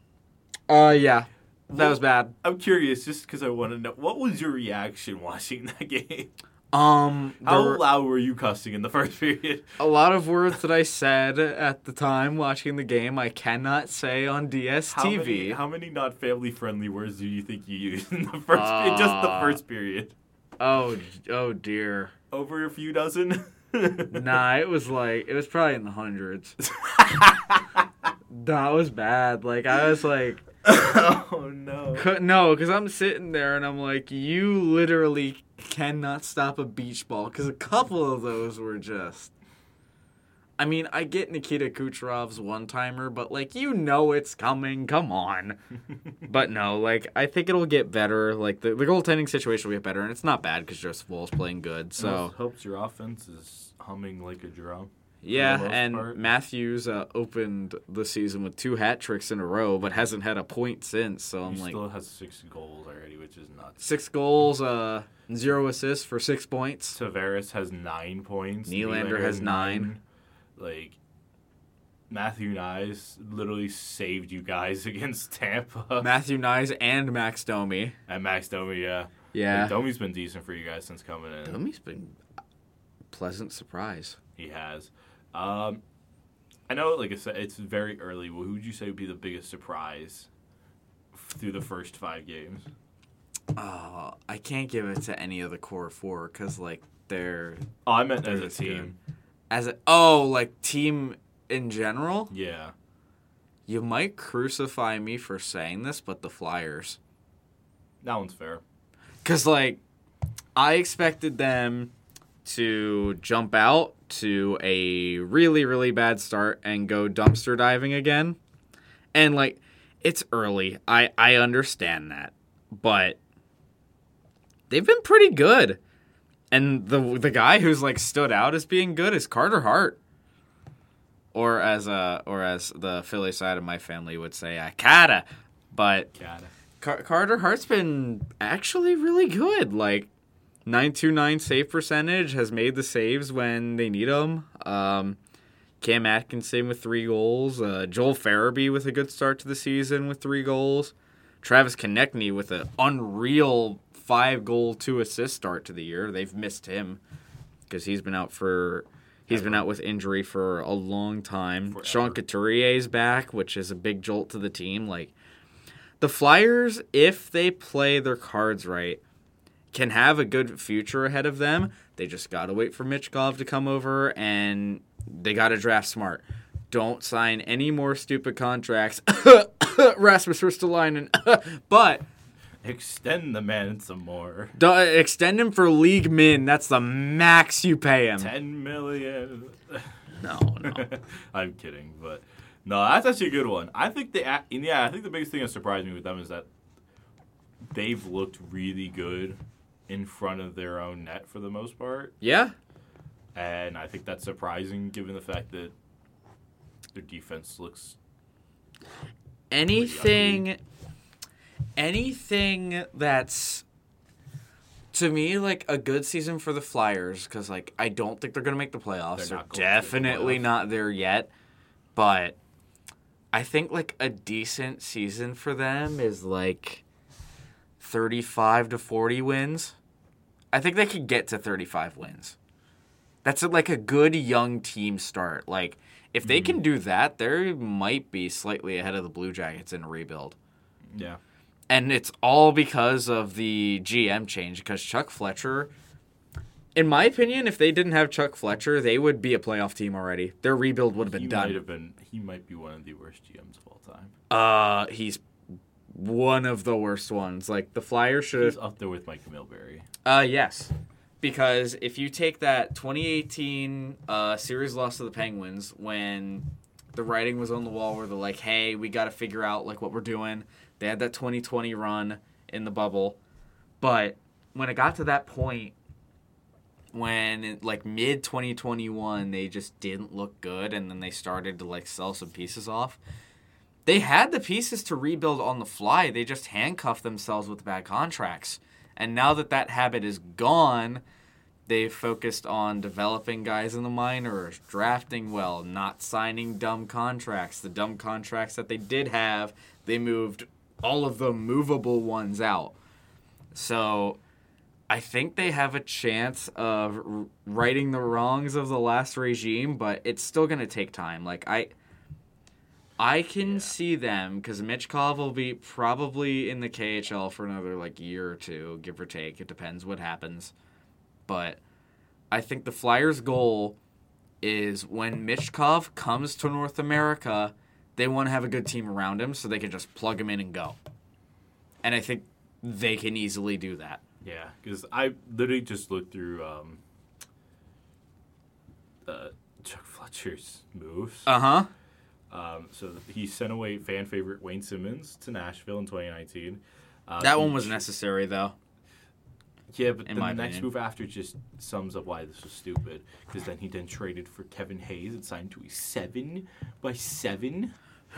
B: Uh, yeah, that was bad.
A: I'm curious, just because I want to know, what was your reaction [laughs] watching that game?
B: Um,
A: How
B: were-
A: loud were you cussing in the first [laughs] period?
B: a lot of words that I said at the time watching the game I cannot say on DSTV.
A: How many, how many not family friendly words do you think you used in the first, in just the
B: Uh,
A: first period?
B: oh, oh dear.
A: Over a few dozen. [laughs]
B: Nah, it was like it was probably in the hundreds. [laughs] that was bad. Like I was like,
A: oh no.
B: no, because I'm sitting there and I'm like, you literally cannot stop a beach ball. Because a couple of those were just. I mean, I get Nikita Kucherov's one timer, but like you know it's coming. Come on. [laughs] but no, like I think it'll get better. Like the, the goaltending situation will get better, and it's not bad because Joseph Woll's playing good.
A: So
B: So
A: helps your offense is humming like a drum.
B: Yeah, and
A: part.
B: Matthews uh, opened the season with two hat tricks in a row, but hasn't had a point since. So I'm
A: he
B: like
A: still has six goals already, which is nuts.
B: six goals, uh, zero assists for six points.
A: Tavares has nine points.
B: Nylander has nine.
A: Like Matthew Knies literally saved you guys [laughs] against Tampa
B: Matthew Knies and Max Domi.
A: and Max Domi. Yeah,
B: Yeah,
A: Like, Domi's been decent for you guys since coming in.
B: Domi's been a pleasant surprise.
A: He has. Um, I know, like I said, it's very early. But who would you say would be the biggest surprise through the first five games?
B: Oh, I can't give it to any of the core four because like they're
A: Oh, I meant as a
B: That's
A: team.
B: as a oh like team in general.
A: Yeah.
B: You might crucify me for saying this, but the Flyers.
A: That one's fair.
B: Because, like, I expected them to jump out to a really, really bad start and go dumpster diving again. And, like, it's early. I, I understand that. But they've been pretty good. And the the guy who's like stood out as being good is Carter Hart. Or as uh or as the Philly side of my family would say, Akata. But
A: Got
B: Car- Carter Hart's been actually really good. Like 929 save percentage has made the saves when they need them. Um, Cam Atkinson with three goals. Uh, Joel Farabee with a good start to the season with three goals. Travis Konecny with an unreal five goal, two assist start to the year. They've missed him because he's been out for he's been out with injury for a long time.
A: Forever.
B: Sean Couturier's back, which is a big jolt to the team. Like the Flyers, if they play their cards right, can have a good future ahead of them. They just got to wait for Michkov to come over and they got to draft smart. Don't sign any more stupid contracts. [coughs] Rasmus Ristolainen. [coughs] but
A: Extend the man some more.
B: do- extend him for league min. That's the max you pay him.
A: Ten million. [laughs]
B: No, no. [laughs]
A: I'm kidding, but no, that's actually a good one. I think the yeah, I think the biggest thing that surprised me with them is that they've looked really good in front of their own net for the most part,
B: yeah.
A: and I think that's surprising given the fact that their defense looks
B: anything anything that's to me like a good season for the flyers because like i don't think they're gonna make the playoffs.
A: They're
B: they're,
A: going the
B: definitely
A: playoffs.
B: not there yet. But i think like a decent season for them is like 35 to 40 wins i think they could get to 35 wins that's like a good young team start like if they can do that, they might be slightly ahead of the Blue Jackets in a rebuild.
A: yeah.
B: And it's all because of the GM change because Chuck Fletcher In my opinion, if they didn't have Chuck Fletcher, they would be a playoff team already. Their rebuild would have been
A: He
B: done.
A: might have been. He might be one of the worst GMs of all time.
B: Uh, he's one of the worst ones. Like the Flyers should
A: He's
B: have.
A: up there with Mike Milbury.
B: Uh, yes, because if you take that 2018 uh, series loss to the Penguins when the writing was on the wall, where they're like, "Hey, we got to figure out like what we're doing." They had that 2020 run in the bubble, but when it got to that point, when like mid 2021, they just didn't look good, and then they started to like sell some pieces off. They had the pieces to rebuild on the fly. They just handcuffed themselves with bad contracts. And now that that habit is gone, they've focused on developing guys in the minors, drafting well, not signing dumb contracts. The dumb contracts that they did have, they moved all of the movable ones out. So I think they have a chance of righting the wrongs of the last regime, but it's still going to take time. Like I I can
A: Yeah.
B: see them because Michkov will be probably in the KHL for another like year or two, give or take. It depends what happens. But I think the Flyers' goal is when Michkov comes to North America, they want to have a good team around him so they can just plug him in and go. And I think they can easily do that.
A: Yeah, because I literally just looked through um, uh, Chuck Fletcher's moves.
B: Uh huh.
A: Um, so he sent away fan favorite Wayne Simmonds to Nashville in 2019. Uh,
B: That one was necessary though.
A: Yeah, but
B: in
A: then
B: my
A: the next move after just sums up why this was stupid. Because then he then traded for Kevin Hayes and signed to a seven by seven.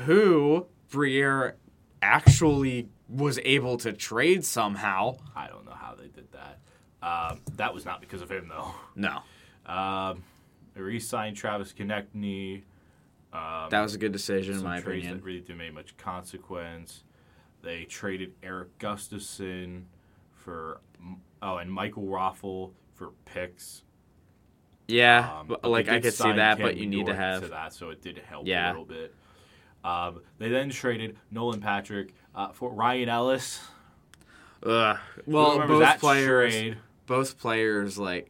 B: Who Briere actually was able to trade somehow.
A: I don't know how they did that. Um, that was not because of him though.
B: No.
A: Um, they re-signed Travis Konecny. Um,
B: That was a good decision in my opinion.
A: that really didn't make much consequence. They traded Erik Gustafsson for oh, and Michael Raffl for picks.
B: Yeah,
A: Um,
B: like I could see that,
A: Cam
B: but you need to have
A: that, so it did help
B: Yeah.
A: a little bit. Um, they then traded Nolan Patrick uh, for Ryan Ellis.
B: Ugh. Well, both players,
A: trade?
B: both players, like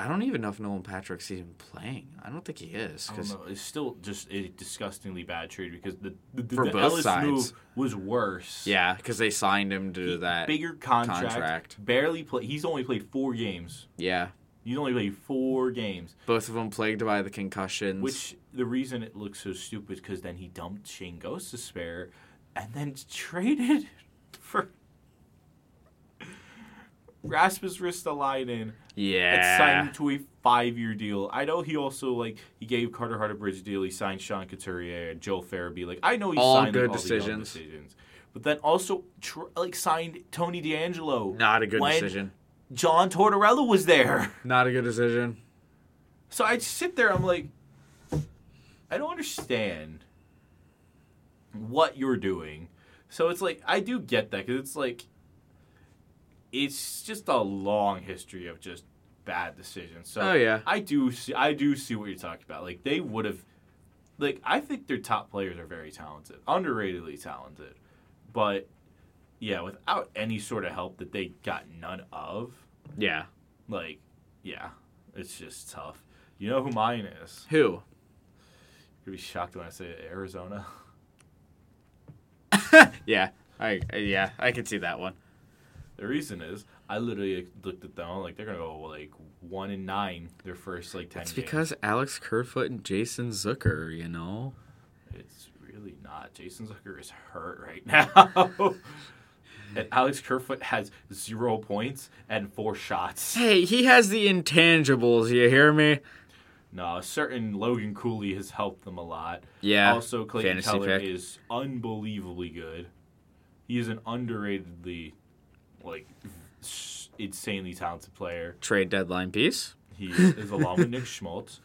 B: I don't even know if Nolan Patrick's even playing. I don't think he is
A: I don't
B: because
A: know. It's still just a disgustingly bad trade because the the, the,
B: For
A: the
B: both
A: Ellis
B: sides.
A: move was worse.
B: yeah, because they signed him to
A: He-
B: that.
A: bigger contract,
B: contract.
A: Barely play. He's only played four games.
B: Yeah,
A: He's only played four games.
B: both of them plagued by the concussions.
A: Which the reason it looks so stupid because then he dumped Shayne Gostisbehere, and then traded [laughs] for Rasmus Ristolainen
B: yeah,
A: signed him to a five-year deal. I know he also like he gave Carter Hart a bridge deal. He signed Sean Couturier and Joe Farabee. Like I know he
B: All
A: signed like,
B: good
A: all
B: decisions.
A: decisions. But then also tr- like signed Tony D'Angelo.
B: not a good decision.
A: John Tortorella was there.
B: Not a good decision.
A: So I sit there, I'm like, I don't understand what you're doing. So it's like, I do get that because it's like, it's just a long history of just bad decisions. So
B: Oh, yeah.
A: I do see, I do see what you're talking about. Like they would have, like I think their top players are very talented, underratedly talented, but yeah, without any sort of help that they got none of,
B: Yeah.
A: like, yeah, it's just tough. You know who mine is?
B: Who?
A: You'd be shocked when I say Arizona. [laughs]
B: Yeah. I yeah I can see that one.
A: The reason is I literally looked at them like they're gonna go like one and nine their first like ten.
B: It's
A: games.
B: because Alex Kerfoot and Jason Zucker, you know.
A: it's really not. Jason Zucker is hurt right [laughs] now. and Alex Kerfoot has zero points and four shots.
B: Hey, he has the intangibles. You hear me?
A: No, a certain Logan Cooley has helped them a lot.
B: Yeah.
A: Also, Clayton
B: fantasy
A: Keller
B: pick.
A: is unbelievably good. He is an underratedly, like, insanely talented player.
B: Trade deadline piece.
A: He is along with Nick Schmaltz.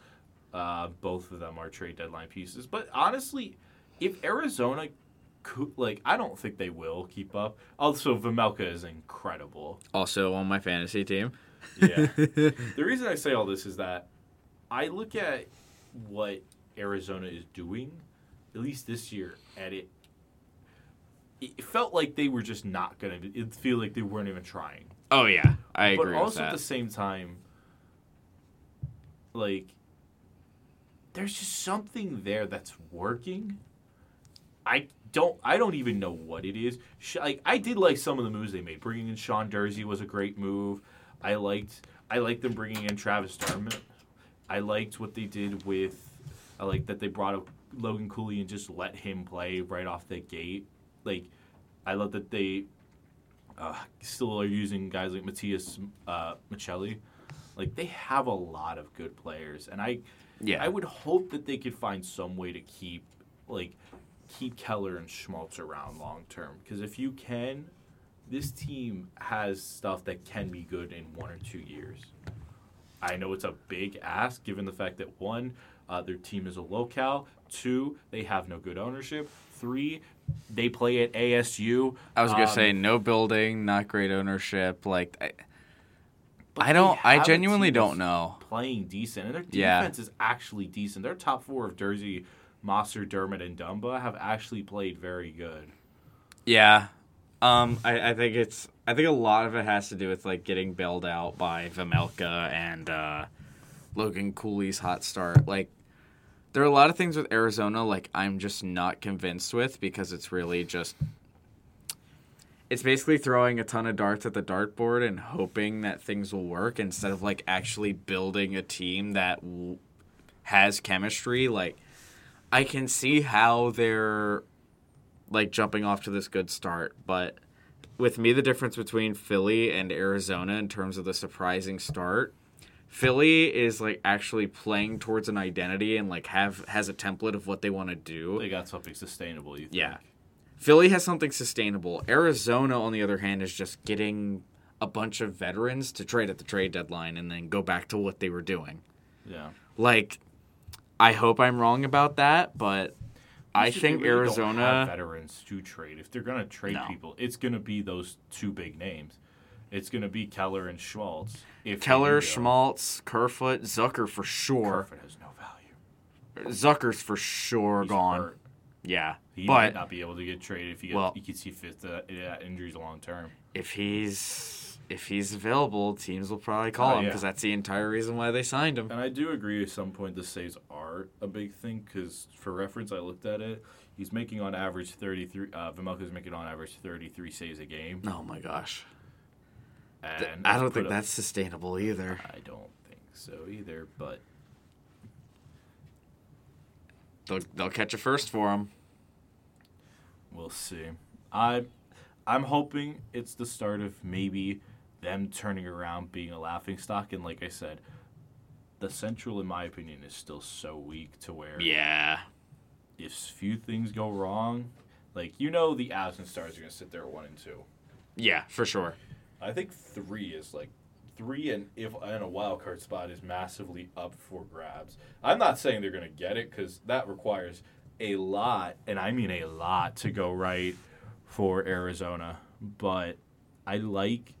A: Uh, both of them are trade deadline pieces. But honestly, if Arizona, could, like, I don't think they will keep up. Also, Vejmelka is incredible.
B: Also on my fantasy team.
A: Yeah. [laughs] the reason I say all this is that I look at what Arizona is doing, at least this year, and it it felt like they were just not gonna. It feel like they weren't even trying.
B: Oh yeah, I agree
A: but also at the same time, like there's just something there that's working. I don't I don't even know what it is. Like I did like some of the moves they made. Bringing in Sean Durzi was a great move. I liked I liked them bringing in Travis Dermott. I liked what they did with I like that they brought up Logan Cooley and just let him play right off the gate. Like I love that they uh, still are using guys like Matthias uh, Maccelli. Like they have a lot of good players, and I
B: Yeah.
A: I would hope that they could find some way to keep like keep Keller and Schmaltz around long term. Because if you can, this team has stuff that can be good in one or two years. I know it's a big ask given the fact that one, uh, their team is a locale. Two, they have no good ownership. Three, they play at ASU.
B: I was gonna
A: Um,
B: say no building, not great ownership. Like I, I don't. I genuinely don't know.
A: Playing decent, and their
B: Yeah.
A: defense is actually decent. Their top four of Durzi, Moser, Dermott, and Dumba have actually played very good.
B: Yeah. Um, I, I think it's I think a lot of it has to do with like getting bailed out by Vejmelka and uh, Logan Cooley's hot start. Like there are a lot of things with Arizona like I'm just not convinced with because it's really just it's basically throwing a ton of darts at the dartboard and hoping that things will work instead of like actually building a team that w- has chemistry. Like I can see how they're like jumping off to this good start, but with me the difference between Philly and Arizona in terms of the surprising start, Philly is like actually playing towards an identity and like have has a template of what they want to do.
A: They got something sustainable. You think?
B: Yeah. Philly has something sustainable. Arizona, on the other hand, is just getting a bunch of veterans to trade at the trade deadline and then go back to what they were doing.
A: yeah.
B: Like, I hope I'm wrong about that, but I
A: It's just they
B: think
A: really
B: Arizona.
A: veterans to trade. If they're gonna trade
B: No.
A: people, it's gonna be those two big names. It's gonna be Keller and Schmaltz. If
B: Keller. Schmaltz, Kerfoot, Zucker for sure.
A: Kerfoot has no value.
B: Zucker's for sure
A: He's
B: gone.
A: hurt.
B: Yeah,
A: He might
B: but
A: not be able to get traded if he
B: Well-
A: gets, you could see fit yeah, injuries long term.
B: if he's if he's available, teams will probably call
A: Oh,
B: him
A: yeah.
B: because that's the entire reason why they signed him.
A: And I do agree at some point the saves are a big thing because, for reference, I looked at it. He's making on average 33. Uh, Vejmelka's making on average 33 saves a game.
B: Oh my gosh,
A: And
B: I don't think
A: up-
B: that's sustainable either.
A: I don't think so either, but
B: They'll they'll catch a first for him.
A: we'll see. I, I'm hoping it's the start of maybe them turning around, being a laughing stock. And like I said, the Central, in my opinion, is still so weak to where
B: Yeah,
A: if few things go wrong, like you know, the Avs and Stars are gonna sit there at one and two.
B: yeah, for sure.
A: I think three is like three, and if in a wild card spot is massively up for grabs. I'm not saying they're gonna get it because that requires a lot, and I mean a lot, to go right for Arizona. But I like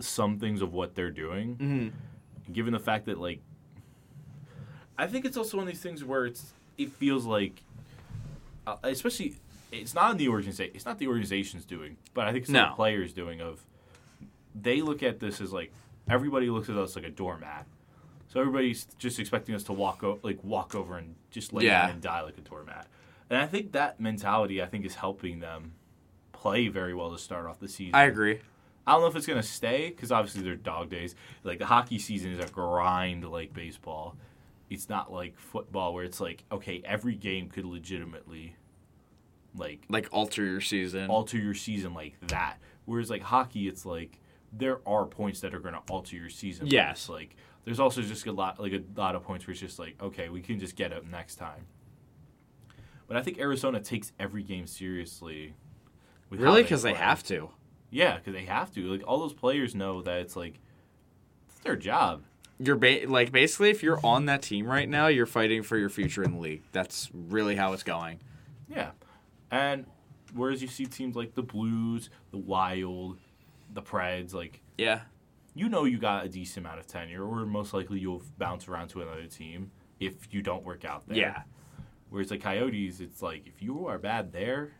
A: some things of what they're doing,
B: Mm-hmm.
A: given the fact that like I think it's also one of these things where it's it feels like, uh, especially it's not the organization. It's not the organization's doing, but I think it's
B: No.
A: the players doing. Of they look at this as like everybody looks at us like a doormat. So everybody's just expecting us to walk o- like walk over and just lay
B: Yeah.
A: down and die like a doormat. And I think that mentality I think is helping them play very well to start off the season.
B: I agree.
A: I don't know if it's gonna stay because obviously they're dog days. Like the hockey season is a grind like baseball. It's not like football where it's like okay, every game could legitimately like
B: Like alter your season.
A: alter your season like that. Whereas like hockey, it's like there are points that are gonna alter your season.
B: Yes.
A: like there's also just a lot like a lot of points where it's just like okay, we can just get up next time. But I think Arizona takes every game seriously.
B: really, because they
A: play.
B: have to.
A: Yeah, because they have to. Like all those players know that it's like it's their job.
B: You're ba- like basically if you're on that team right now, you're fighting for your future in the league. That's really how it's going.
A: Yeah, and whereas you see teams like the Blues, the Wild, the Preds, like
B: Yeah.
A: you know you got a decent amount of tenure, or most likely you'll bounce around to another team if you don't work out there.
B: Yeah.
A: Whereas the Coyotes, it's like if you are bad there,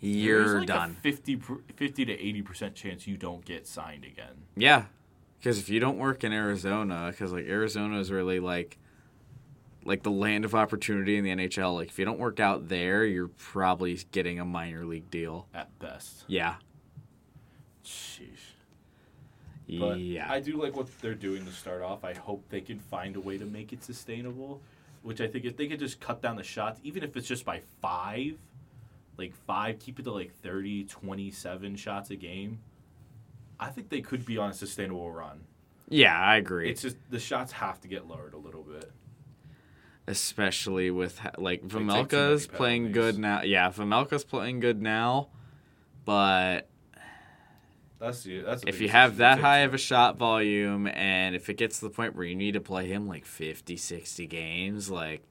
B: You're
A: like
B: done.
A: A 50, 50 to eighty percent chance you don't get signed again.
B: Yeah. Because if you don't work in Arizona, because like Arizona is really like like the land of opportunity in the NHL. Like if you don't work out there, you're probably getting a minor league deal.
A: at best.
B: Yeah.
A: Sheesh. But
B: yeah.
A: I do like what they're doing to start off. I hope they can find a way to make it sustainable. Which I think if they could just cut down the shots, even if it's just by five, like five, keep it to like 30, 27 shots a game, I think they could be on a sustainable run.
B: yeah, I agree.
A: It's just the shots have to get lowered a little bit.
B: Especially with like Vejmelka's playing good now. Yeah, Vejmelka's playing good now, but
A: That's you. that's
B: if you have that high of a shot volume and if it gets to the point where you need to play him like 50 60 games like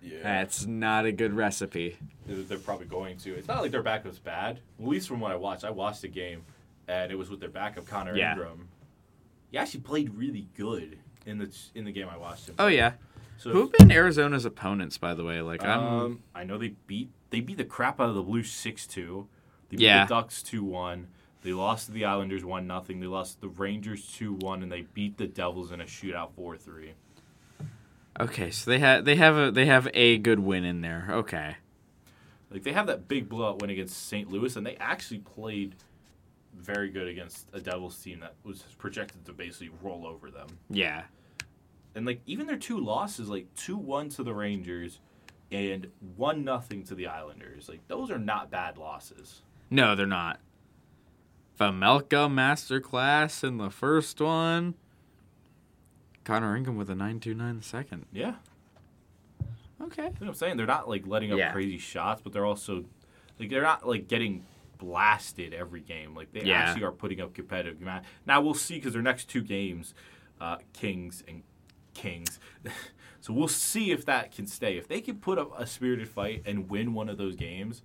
A: yeah.
B: that's not a good recipe
A: They're, probably going to. It's not like their backup's bad. At least from what I watched, I watched the game, and it was with their backup Connor
B: Yeah.
A: Ingram. He actually played really good in the in the game I watched him.
B: oh yeah
A: So
B: who've been arizona's opponents by the way like i'm
A: um, I know they beat they beat the crap out of the Blues six two. They beat
B: Yeah.
A: the Ducks two one. They lost to the Islanders one nothing. They lost to the Rangers two one, and they beat the Devils in a shootout four three.
B: okay so they have they have a they have a good win in there okay
A: Like they have that big blowout win against St. Louis, and they actually played very good against a Devils team that was projected to basically roll over them.
B: yeah
A: And like even their two losses, like two one to the Rangers and one nothing to the Islanders, like those are not bad losses.
B: no they're not Vejmelka masterclass in the first one Connor Ingram with a 929 the second.
A: Yeah,
B: Okay.
A: you know what I'm saying? They're not like letting up
B: Yeah.
A: crazy shots, but they're also like they're not like getting blasted every game. Like they
B: Yeah.
A: actually are putting up competitive. Now we'll see because their next two games, uh, Kings and Kings. [laughs] so we'll see if that can stay. If they can put up a spirited fight and win one of those games,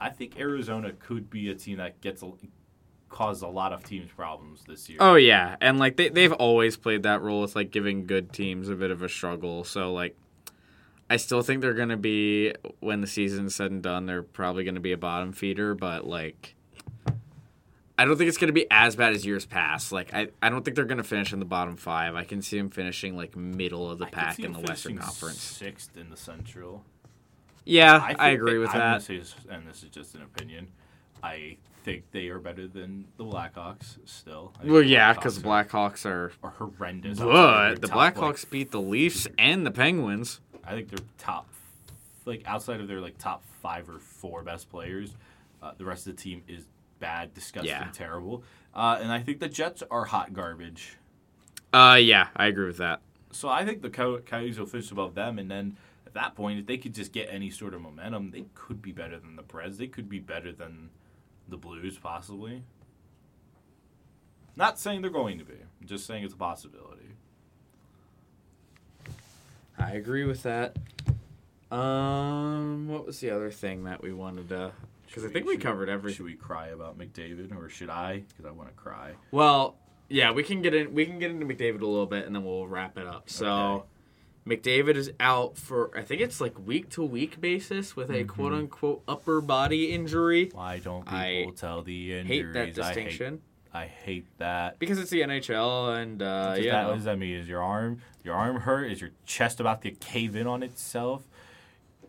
A: I think Arizona could be a team that gets a, cause a lot of teams problems this year.
B: Oh yeah, and like they they've always played that role with like giving good teams a bit of a struggle. So like, I still think they're gonna be when the season's said and done, they're probably gonna be a bottom feeder. But like, I don't think it's gonna be as bad as years past. Like I, I don't think they're gonna finish in the bottom five. I can see them finishing like middle of the
A: I
B: pack in the Western Conference.
A: sixth in the Central.
B: Yeah, I,
A: think
B: agree with that.
A: say and this is just an opinion. I think they are better than the Blackhawks still.
B: Well, yeah, because the Blackhawks are.
A: are horrendous.
B: But the Blackhawks
A: like,
B: beat the Leafs and the Penguins.
A: I think they're top, like outside of their like top five or four best players, uh, the rest of the team is bad, disgusting,
B: Yeah.
A: terrible. Uh, and I think the Jets are hot garbage.
B: Uh, yeah, I agree with that.
A: So I think the Coy- Coyotes will finish above them, and then at that point, if they could just get any sort of momentum, they could be better than the Preds. They could be better than the Blues, possibly. Not saying they're going to be. I'm just saying it's a possibility.
B: I agree with that. Um, what was the other thing that we wanted to? Because I
A: Should
B: think we
A: should
B: covered
A: Should we cry about McDavid, or should I? Because I want to cry.
B: Well, yeah, we can get in. We can get into McDavid a little bit, and then we'll wrap it up. So, McDavid is out for I think it's like week to week basis with a quote unquote upper body injury.
A: Why don't people
B: I
A: tell the injuries?
B: I hate that distinction
A: I hate, I hate that.
B: because it's the NHL, and uh, yeah,
A: that, what does that mean? Is your arm your arm hurt? Is your chest about to cave in on itself?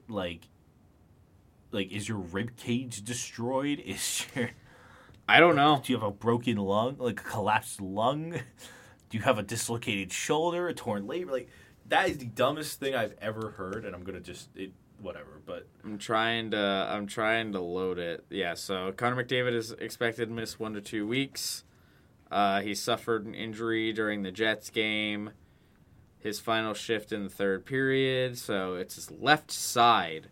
A: Like, like is your rib cage destroyed? [laughs] Is your
B: I don't know.
A: do you have a broken lung, like a collapsed lung? Do you have a dislocated shoulder, a torn labor? Like that is the dumbest thing I've ever heard, and I'm gonna just it whatever. But
B: I'm trying to I'm trying to load it. Yeah, so Connor McDavid is expected to miss one to two weeks. Uh, he suffered an injury during the Jets game. His final shift in the third period, so it's his left side.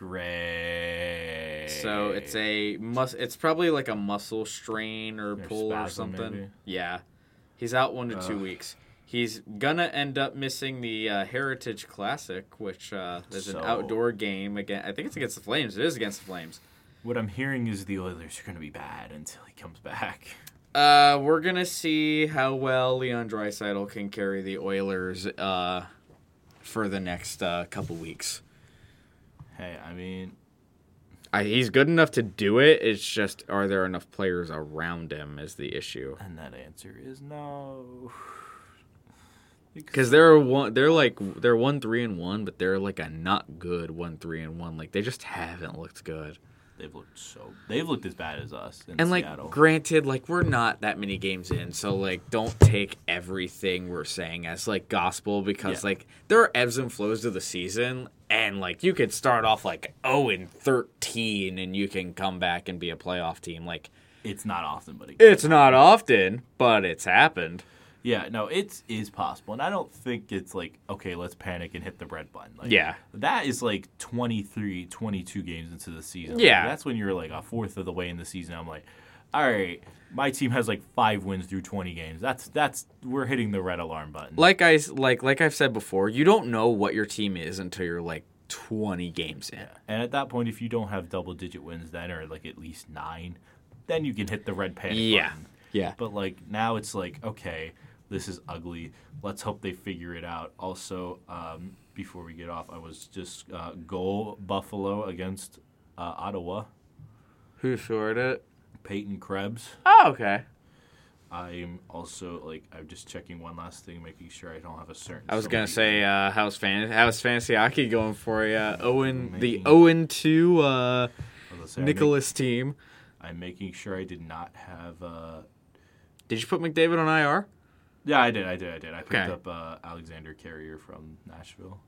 A: Great.
B: So it's a mus- It's probably like a muscle strain or
A: Or
B: pull or something.
A: maybe?
B: Yeah, he's out one to two weeks. He's gonna end up missing the uh, Heritage Classic, which uh, is an outdoor game again. I think it's against the Flames. It is against the Flames.
A: what I'm hearing is the Oilers are gonna be bad until he comes back.
B: Uh, we're gonna see how well Leon Draisaitl can carry the Oilers uh, for the next uh, couple weeks.
A: Hey, I mean,
B: I, he's good enough to do it. It's just, are there enough players around him? Is the issue?
A: And that answer is no.
B: Because they're one, they're like they're one three and one, but they're like a not good one three and one. Like they just haven't looked good.
A: They've looked so they've looked as bad as us in
B: And like,
A: Seattle.
B: granted, like we're not that many games in, so like, don't take everything we're saying as like gospel because
A: Yeah.
B: like there are ebbs and flows to the season, and like you could start off like zero and thirteen, and you can come back and be a playoff team. Like
A: it's not often, but it
B: it's not often, but it's happened.
A: Yeah, no, it is possible. And I don't think it's like, okay, let's panic and hit the red button. Like,
B: Yeah.
A: That is like 23, 22 games into the season. Like,
B: Yeah.
A: that's when you're like a fourth of the way in the season. I'm like, all right, my team has like five wins through 20 games. That's, that's, we're hitting the red alarm button.
B: Like I like like I've said before, you don't know what your team is until you're like twenty games in.
A: And at that point, if you don't have double digit wins then, or like at least nine, then you can hit the red panic
B: Yeah.
A: button.
B: Yeah.
A: But like now it's like, okay, this is ugly. Let's hope they figure it out. Also, um, before we get off, I was just uh, goal Buffalo against uh, Ottawa.
B: Who scored it?
A: Peyton Krebs.
B: Oh, okay.
A: I'm also like I'm just checking one last thing, making sure I don't have a certain.
B: I was gonna say, uh, how's fan how's fantasy hockey going for you? Owen, the Owen two uh,
A: I was I'm
B: Nicholas team.
A: I'm making sure I did not have. Uh,
B: Did you put McDavid on IR?
A: Yeah, I did. I did. I did. I picked
B: Okay.
A: up uh, Alexander Carrier from Nashville.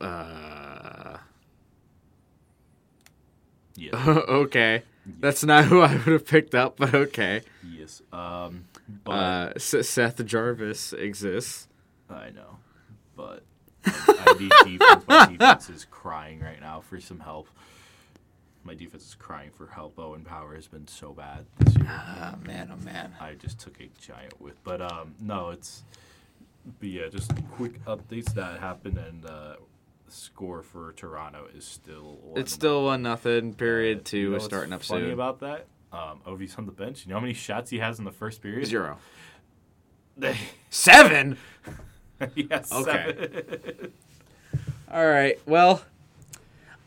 B: Uh,
A: Yes. [laughs]
B: okay, that's not who I would have picked up, but okay.
A: yes. Um, but
B: Uh, S- Seth Jarvis exists.
A: I know, but I [laughs] need defense. My defense is crying right now for some help. My defense is crying for help. Owen Power has been so bad this year.
B: Oh man, oh man.
A: I just took a giant whiff, but um, no, it's. But yeah, just quick updates that happened, and uh, score for Toronto is still. one
B: It's still one nothing. Period two
A: you know
B: is starting up
A: funny
B: soon.
A: about that? Um, Ovi's on the bench. You know how many shots he has in the first period?
B: Zero. [laughs] Seven. [laughs]
A: yes.
B: Okay.
A: seven. [laughs]
B: All right. Well,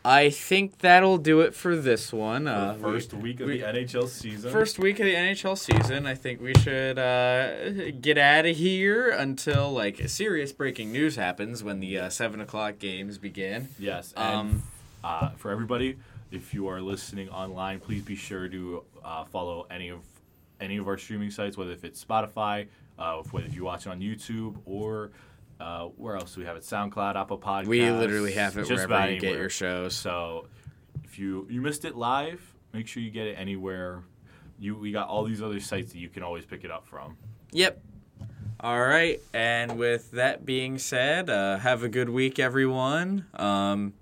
B: I think that'll do it for this one. Uh,
A: the first week of
B: we-
A: the NHL season.
B: First week of the NHL season, I think we should uh, get out of here until like serious breaking news happens when the uh, seven o'clock games begin.
A: Yes. And
B: Um,
A: uh, for everybody, if you are listening online, please be sure to uh, follow any of any of our streaming sites, whether if it's Spotify, uh, whether if you watch it on YouTube, or uh, where else do we have it? SoundCloud, Apple Podcasts.
B: We literally have it
A: just
B: wherever you get your shows.
A: So if you you missed it live, make sure you get it anywhere. You we got all these other sites that you can always pick it up from.
B: Yep. All right. And with that being said, uh, have a good week, everyone. Um,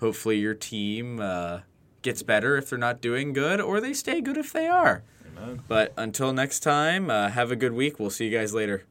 B: hopefully, your team uh, gets better if they're not doing good, or they stay good if they are.
A: Amen.
B: But until next time, uh, have a good week. We'll see you guys later.